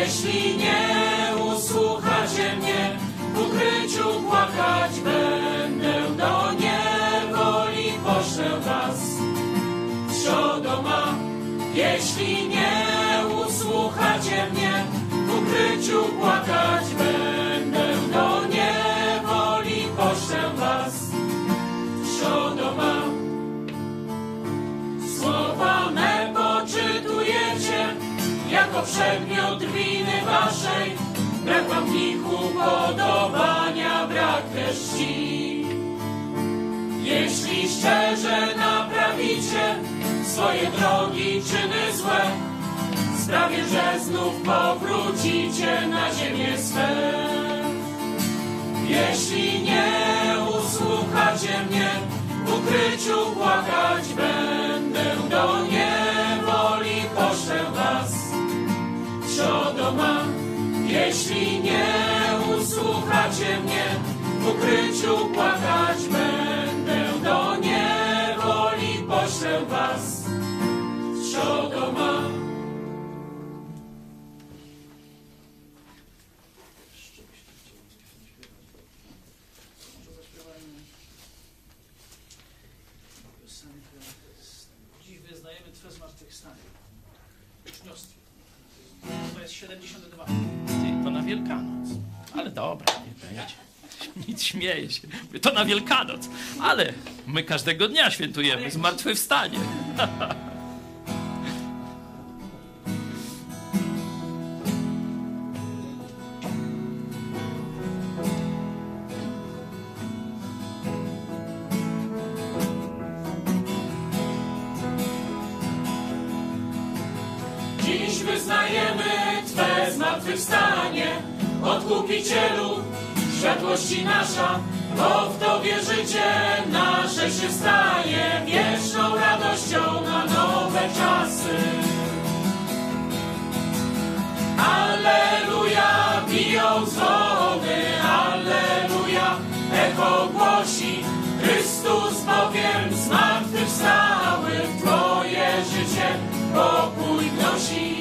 Jeśli nie usłuchacie mnie, w ukryciu płakać będę, do niewoli poślę was. Siodoma, jeśli nie usłuchacie mnie, w ukryciu płakać jako przedmiot winy waszej, brak wam w nich upodobania, brak też czci. Jeśli szczerze naprawicie swoje drogi, czyny złe, sprawię, że znów powrócicie na ziemię swe. Jeśli nie usłuchacie mnie, w ukryciu płakać będę, do niewoli Siodoma, jeśli nie usłuchacie mnie, w ukryciu płakać będę, do niewoli poślę was. Siodoma. Dziś dobra, nie będzie. Nic śmieje się. To na Wielkanoc. Ale my każdego dnia świętujemy zmartwychwstanie. Dziś wyznajemy Twe zmartwychwstanie, Odkupicielu, światłości nasza, bo w Tobie życie nasze się stanie wieczną radością na nowe czasy. Alleluja, biją dzwony, Alleluja, echo głosi, Chrystus bowiem zmartwychwstały w Twoje życie pokój wnosi.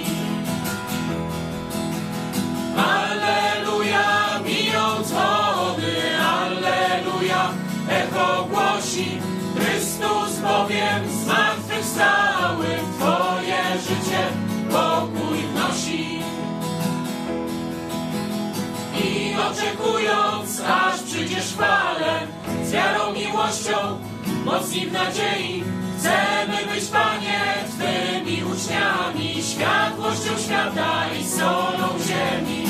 Alleluja, biją dzwony, Alleluja, echo głosi, Chrystus bowiem zmartwychwstały Twoje życie pokój wnosi. I oczekując, aż przyjdziesz chwale, z wiarą, miłością, mocni w nadziei, chcemy być, Panie, Twymi uczniami, światłością świata i solą ziemi.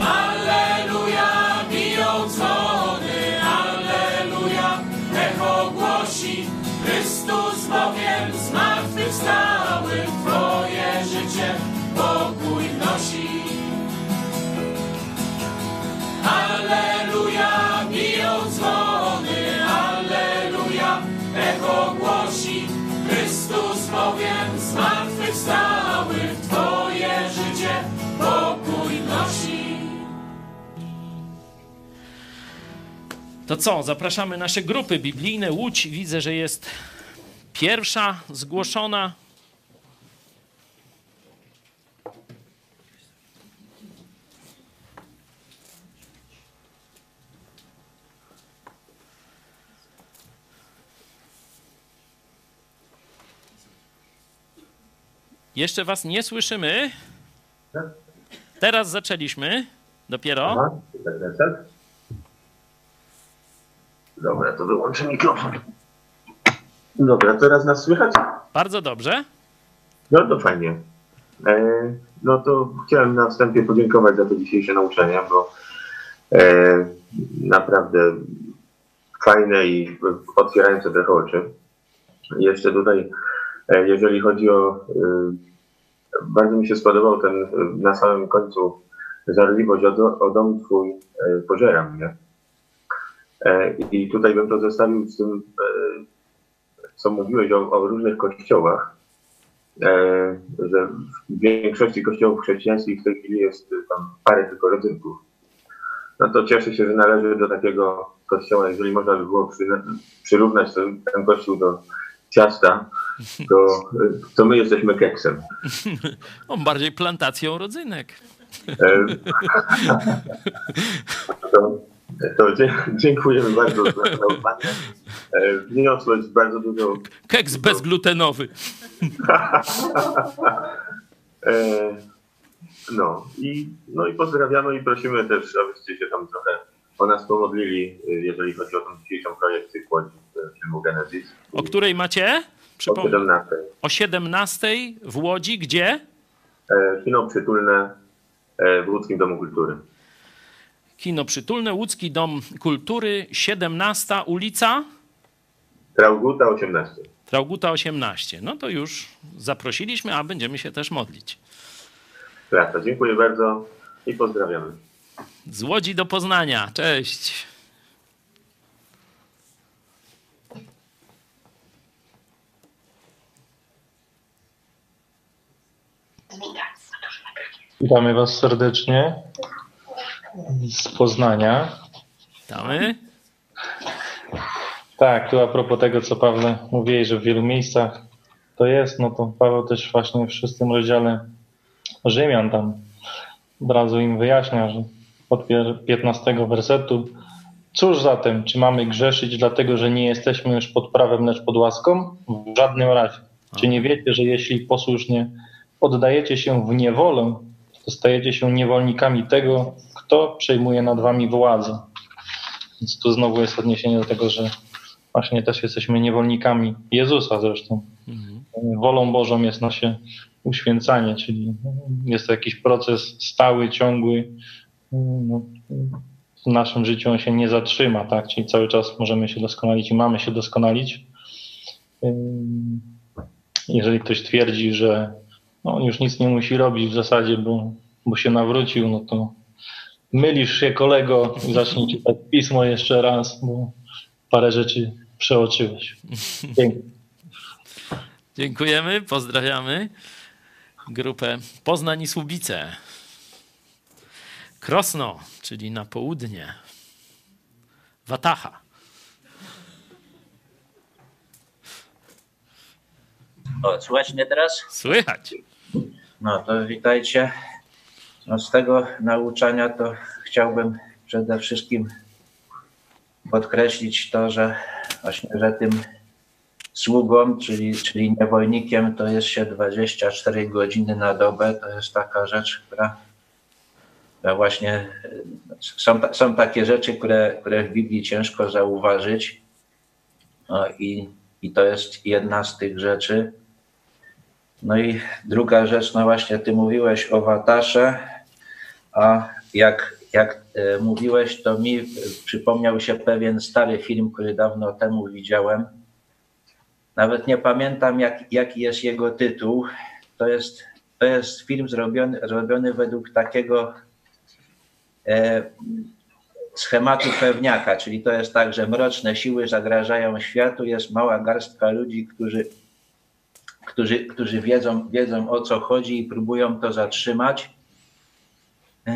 Alleluja, biją dzwony, Alleluja, echo głosi, Chrystus bowiem zmartwychwstały Twoje życie pokój wnosi. Ci. Bowiem zmartwychwstały Twoje życie pokój wnosi. To co, zapraszamy nasze grupy biblijne. Łódź widzę, że jest pierwsza zgłoszona. Jeszcze was nie słyszymy. Teraz zaczęliśmy. Dopiero. Tak, tak, tak. Dobra, to wyłączę mikrofon. Dobra, teraz nas słychać? Bardzo dobrze. No to fajnie. E, no to chciałem na wstępie podziękować za to dzisiejsze nauczenie, bo e, naprawdę fajne i otwierające trochę oczy. Jeszcze tutaj, jeżeli chodzi o. E, bardzo mi się spodobał ten e, na samym końcu żarliwość o, o dom twój e, pożera mnie. E, I tutaj bym to zestawił z tym, e, co mówiłeś o, o różnych kościołach, e, że w większości kościołów chrześcijańskich w tej chwili jest tam parę tylko rodzynków. No to cieszę się, że należy do takiego kościoła, jeżeli można by było przy, przyrównać ten, ten kościół do ciasta, to, to my jesteśmy keksem. O, bardziej plantacją rodzynek. To, to dziękujemy bardzo za zaufanie. E, Wniosłeś bardzo dużo. Keks bezglutenowy. E, No i, no i pozdrawiamy i prosimy też, abyście się tam trochę o nas pomodlili, e, jeżeli chodzi o tą dzisiejszą projekcję Kłodzi filmu Genesis. O której macie? O Przypom- 17. o 17 w Łodzi. Gdzie? E, Kino przytulne e, w Łódzkim Domu Kultury. Kino Przytulne, Łódzki Dom Kultury, 17 ulica, Trauguta 18. Trauguta 18. No to już zaprosiliśmy, a będziemy się też modlić. Klasa. Dziękuję bardzo i pozdrawiamy. Z Łodzi do Poznania. Cześć. Witamy Was serdecznie z Poznania. Witamy. Tak, tu a propos tego, co Paweł mówiłeś, że w wielu miejscach to jest, no to Paweł też właśnie w szóstym rozdziale Rzymian tam od razu im wyjaśnia, że od pier- 15 wersetu Cóż zatem, czy mamy grzeszyć dlatego, że nie jesteśmy już pod prawem, lecz pod łaską? W żadnym razie. Czy nie wiecie, że jeśli posłusznie oddajecie się w niewolę, to stajecie się niewolnikami tego, kto przejmuje nad wami władzę? Więc tu znowu jest odniesienie do tego, że właśnie też jesteśmy niewolnikami Jezusa zresztą. Wolą Bożą jest nasze uświęcanie, czyli jest to jakiś proces stały, ciągły. No, w naszym życiu on się nie zatrzyma, tak? Czyli cały czas możemy się doskonalić i mamy się doskonalić. Jeżeli ktoś twierdzi, że no, on już nic nie musi robić w zasadzie, bo, bo się nawrócił, no to mylisz się kolego i zacznij czytać pismo jeszcze raz, bo parę rzeczy przeoczyłeś. Dzięki. Dziękujemy, pozdrawiamy grupę Poznań i Słubice. Krosno, czyli na południe. Watacha. O, słychać mnie teraz? Słychać. No to witajcie. No z tego nauczania to chciałbym przede wszystkim podkreślić to, że właśnie, że tym sługą, czyli, czyli niewolnikiem to jest się 24 godziny na dobę. To jest taka rzecz, która, właśnie są, są takie rzeczy, które, które w Biblii ciężko zauważyć. No i, I to jest jedna z tych rzeczy. No i druga rzecz, no właśnie ty mówiłeś o Watasze, a jak, jak e, mówiłeś, to mi przypomniał się pewien stary film, który dawno temu widziałem. Nawet nie pamiętam, jak, jaki jest jego tytuł. To jest, to jest film zrobiony, zrobiony według takiego e, schematu pewniaka, czyli to jest tak, że mroczne siły zagrażają światu, jest mała garstka ludzi, którzy, którzy, którzy wiedzą, wiedzą o co chodzi i próbują to zatrzymać. E,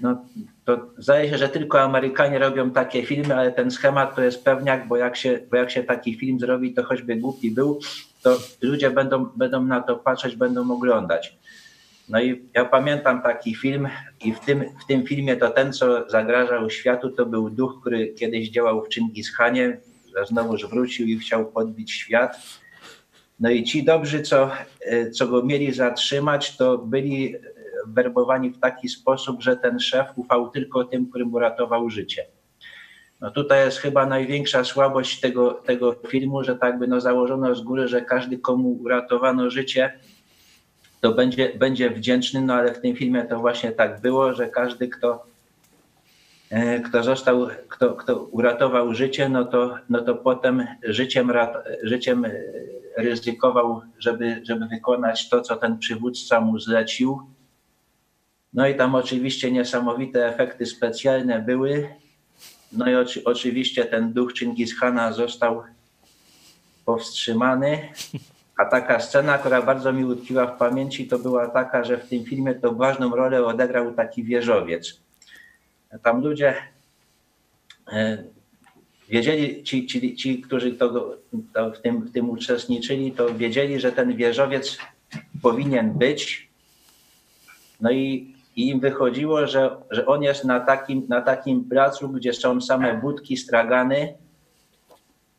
no, to zdaje się, że tylko Amerykanie robią takie filmy, ale ten schemat to jest pewniak, bo jak się, bo jak się taki film zrobi, to choćby głupi był, to ludzie będą, będą na to patrzeć, będą oglądać. No i ja pamiętam taki film i w tym, w tym filmie to ten, co zagrażał światu, to był duch, który kiedyś działał w Chingishanie, że znowuż wrócił i chciał podbić świat. No i ci dobrzy, co, e, co go mieli zatrzymać, to byli werbowani w taki sposób, że ten szef ufał tylko tym, którym uratował życie. No tutaj jest chyba największa słabość tego, tego filmu, że tak by no założono z góry, że każdy komu uratowano życie, to będzie, będzie wdzięczny, no ale w tym filmie to właśnie tak było, że każdy, kto, e, kto został, kto, kto uratował życie, no to, no to potem życiem, życiem e, ryzykował, żeby, żeby wykonać to, co ten przywódca mu zlecił. No i tam oczywiście niesamowite efekty specjalne były. No i oczy, oczywiście ten duch Chingishana został powstrzymany. A taka scena, która bardzo mi utkwiła w pamięci, to była taka, że w tym filmie to ważną rolę odegrał taki wieżowiec. Tam ludzie e, wiedzieli, ci, ci, ci którzy to, to w, tym, w tym uczestniczyli, to wiedzieli, że ten wieżowiec powinien być. No i, i im wychodziło, że, że on jest na takim, na takim placu, gdzie są same budki, stragany,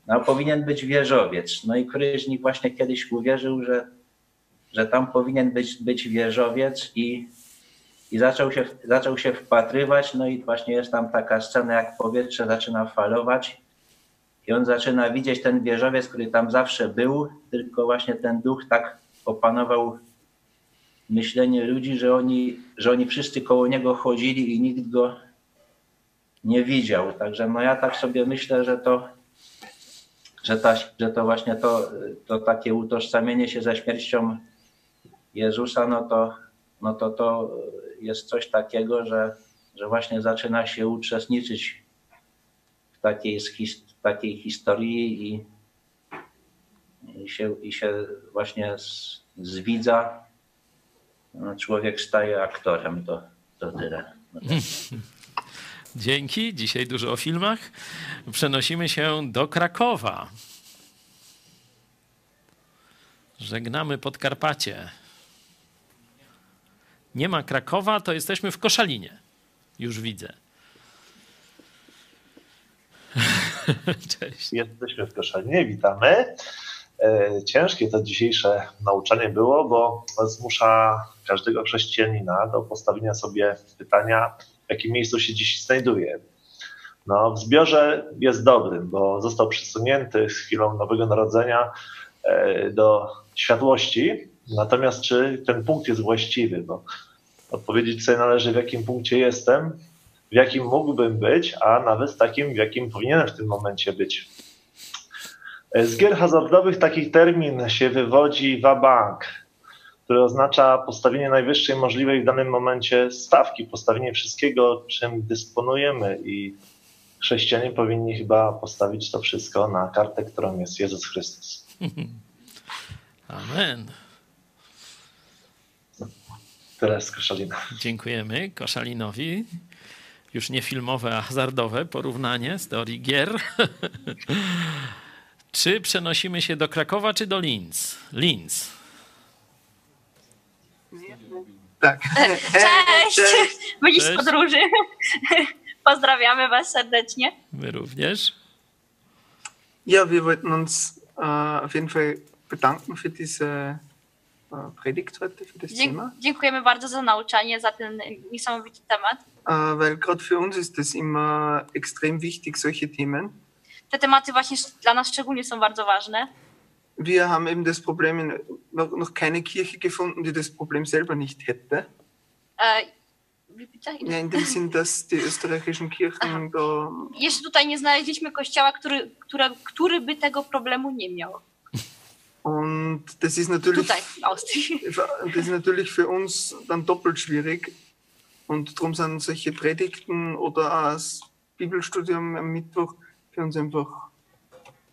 no, powinien być wieżowiec. No i Kryżnik właśnie kiedyś uwierzył, że, że tam powinien być, być wieżowiec i, i zaczął, się, zaczął się wpatrywać. No i właśnie jest tam taka scena, jak powietrze zaczyna falować i on zaczyna widzieć ten wieżowiec, który tam zawsze był, tylko właśnie ten duch tak opanował myślenie ludzi, że oni, że oni wszyscy koło niego chodzili i nikt go nie widział. Także no ja tak sobie myślę, że to że, ta, że to właśnie to, to takie utożsamienie się ze śmiercią Jezusa, no to, no to to jest coś takiego, że, że właśnie zaczyna się uczestniczyć w takiej, takiej historii i, i, się, i się właśnie z, z widza no, człowiek staje aktorem. To, to tyle. Dzięki. Dzisiaj dużo o filmach. Przenosimy się do Krakowa. Żegnamy Podkarpacie. Nie ma Krakowa, to jesteśmy w Koszalinie. Już widzę. Cześć. Jesteśmy w Koszalinie, witamy. E, ciężkie to dzisiejsze nauczanie było, bo zmusza każdego chrześcijanina do postawienia sobie pytania, w jakim miejscu się dziś znajduje. No, w zbiorze jest dobrym, bo został przesunięty z chwilą Nowego Narodzenia e, do światłości. Natomiast czy ten punkt jest właściwy? Bo odpowiedzieć sobie należy, w jakim punkcie jestem, w jakim mógłbym być, a nawet takim, w jakim powinienem w tym momencie być. Z gier hazardowych taki termin się wywodzi wabank, które oznacza postawienie najwyższej możliwej w danym momencie stawki, postawienie wszystkiego, czym dysponujemy i chrześcijanie powinni chyba postawić to wszystko na kartę, którą jest Jezus Chrystus. Amen. Tyle z Koszalina. Dziękujemy Koszalinowi. Już nie filmowe, a hazardowe porównanie z teorii gier. czy przenosimy się do Krakowa, czy do Linz? Linz. Tak. Cześć! Byliś z podróży. Pozdrawiamy Was serdecznie. My również. Ja, wir wollten uns uh, auf jeden Fall bedanken für diese Predigt heute, für das Dzie Thema. Dziękujemy bardzo za nauczanie, za ten niesamowity temat. Uh, weil gerade für uns ist das immer extrem wichtig, solche Themen. Te tematy właśnie dla nas szczególnie są bardzo ważne. Wir haben eben das Problem, noch, noch keine Kirche gefunden, die das Problem selber nicht hätte. Bitte? Ja, in dem Sinn, dass die österreichischen Kirchen da Jeszcze tutaj nie znaleźliśmy kościoła, który, który, który by tego problemu nie miał. Und das ist natürlich, das ist natürlich für uns dann doppelt schwierig. Und darum sind solche Predigten oder auch Bibelstudium am Mittwoch für uns einfach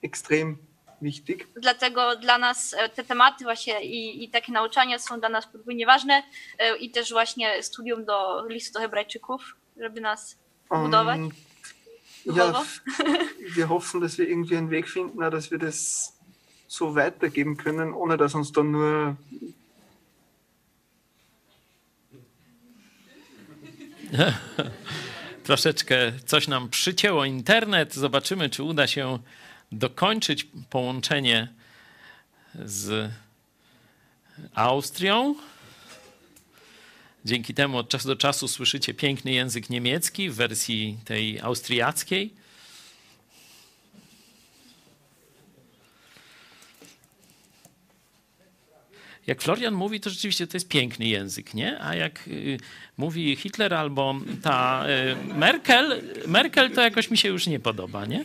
extrem wichtig. Dlatego dla nas e, te tematy właśnie i, i takie nauczania są dla nas podwójnie ważne e, i też właśnie studium do listu do Hebrajczyków, żeby nas budować. Duchowo. ja, wir hoffen, dass wir irgendwie einen Weg finden, dass wir das so weitergeben können, ohne dass uns dann nur Troszeczkę coś nam przycięło internet. Zobaczymy, czy uda się dokończyć połączenie z Austrią. Dzięki temu od czasu do czasu słyszycie piękny język niemiecki w wersji tej austriackiej. Jak Florian mówi, to rzeczywiście to jest piękny język, nie? A jak y, mówi Hitler albo ta y, Merkel, Merkel to jakoś mi się już nie podoba, nie?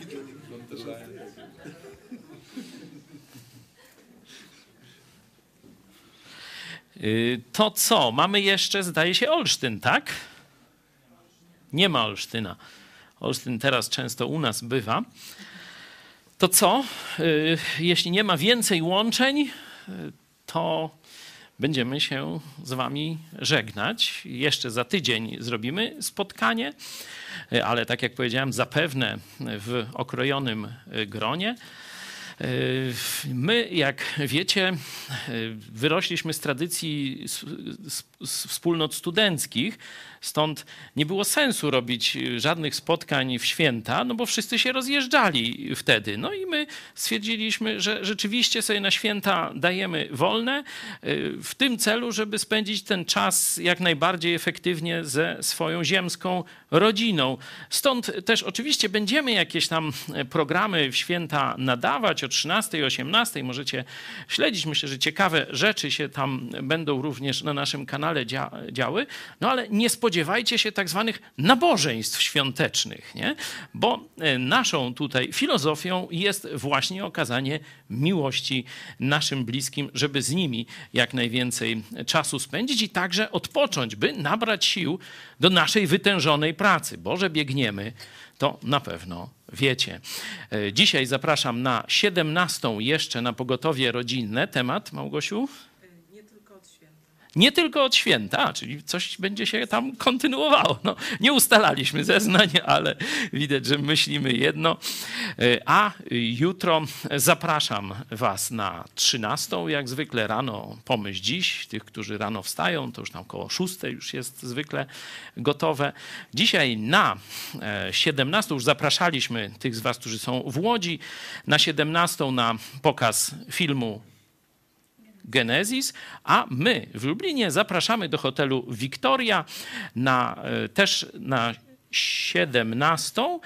Y, To co? Mamy jeszcze, zdaje się, Olsztyn, tak? Nie ma Olsztyna. Olsztyn teraz często u nas bywa. To co? Jeśli nie ma więcej łączeń, to będziemy się z Wami żegnać. Jeszcze za tydzień zrobimy spotkanie, ale tak jak powiedziałem, zapewne w okrojonym gronie. My, jak wiecie, wyrośliśmy z tradycji wspólnot studenckich, stąd nie było sensu robić y, żadnych spotkań w święta, no bo wszyscy się rozjeżdżali wtedy. No i my stwierdziliśmy, że rzeczywiście sobie na święta dajemy wolne y, w tym celu, żeby spędzić ten czas jak najbardziej efektywnie ze swoją ziemską rodziną. Stąd też oczywiście będziemy jakieś tam e, programy w święta nadawać o 13, 18. Możecie śledzić. Myślę, że ciekawe rzeczy się tam będą również na naszym kanale dzia działy. No ale nie spodziewajcie się tak zwanych nabożeństw świątecznych, nie? bo e, naszą tutaj filozofią jest właśnie okazanie miłości naszym bliskim, żeby z nimi jak najwięcej czasu spędzić i także odpocząć, by nabrać sił do naszej wytężonej pracy. Bo że biegniemy, to na pewno wiecie. E, Dzisiaj zapraszam na 17 jeszcze na pogotowie rodzinne. Temat, Małgosiu? Nie tylko od święta, czyli coś będzie się tam kontynuowało. No, nie ustalaliśmy zeznań, ale widać, że myślimy jedno. E, A jutro zapraszam Was na 13, jak zwykle rano, pomyśl dziś. Tych, którzy rano wstają, to już tam koło 6 już jest zwykle gotowe. Dzisiaj na e, 17 już zapraszaliśmy tych z Was, którzy są w Łodzi, na 17 na pokaz filmu Genesis, a my w Lublinie zapraszamy do hotelu Victoria na, e, też na 17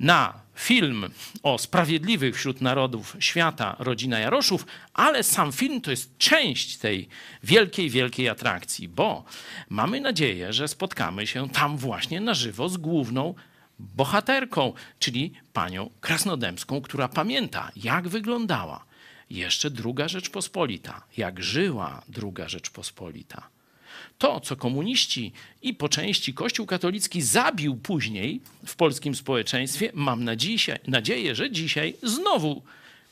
na film o sprawiedliwych wśród narodów świata rodzina Jaroszów, ale sam film to jest część tej wielkiej, wielkiej atrakcji, bo mamy nadzieję, że spotkamy się tam właśnie na żywo z główną bohaterką, czyli panią Krasnodębską, która pamięta, jak wyglądała jeszcze druga Rzeczpospolita, jak żyła druga Rzeczpospolita. To, co komuniści i po części Kościół katolicki zabił później w polskim społeczeństwie, mam nadzieję, nadzieję że dzisiaj znowu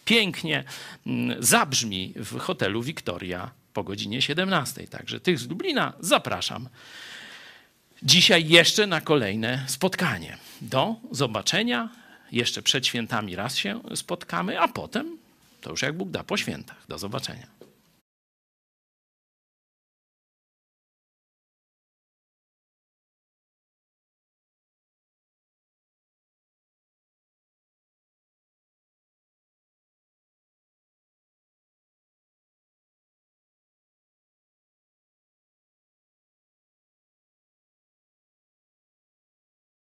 pięknie mm, zabrzmi w hotelu Victoria po godzinie 17. Także tych z Lublina zapraszam dzisiaj jeszcze na kolejne spotkanie. Do zobaczenia. Jeszcze przed świętami raz się spotkamy, a potem to już jak Bóg da po świętach. Do zobaczenia.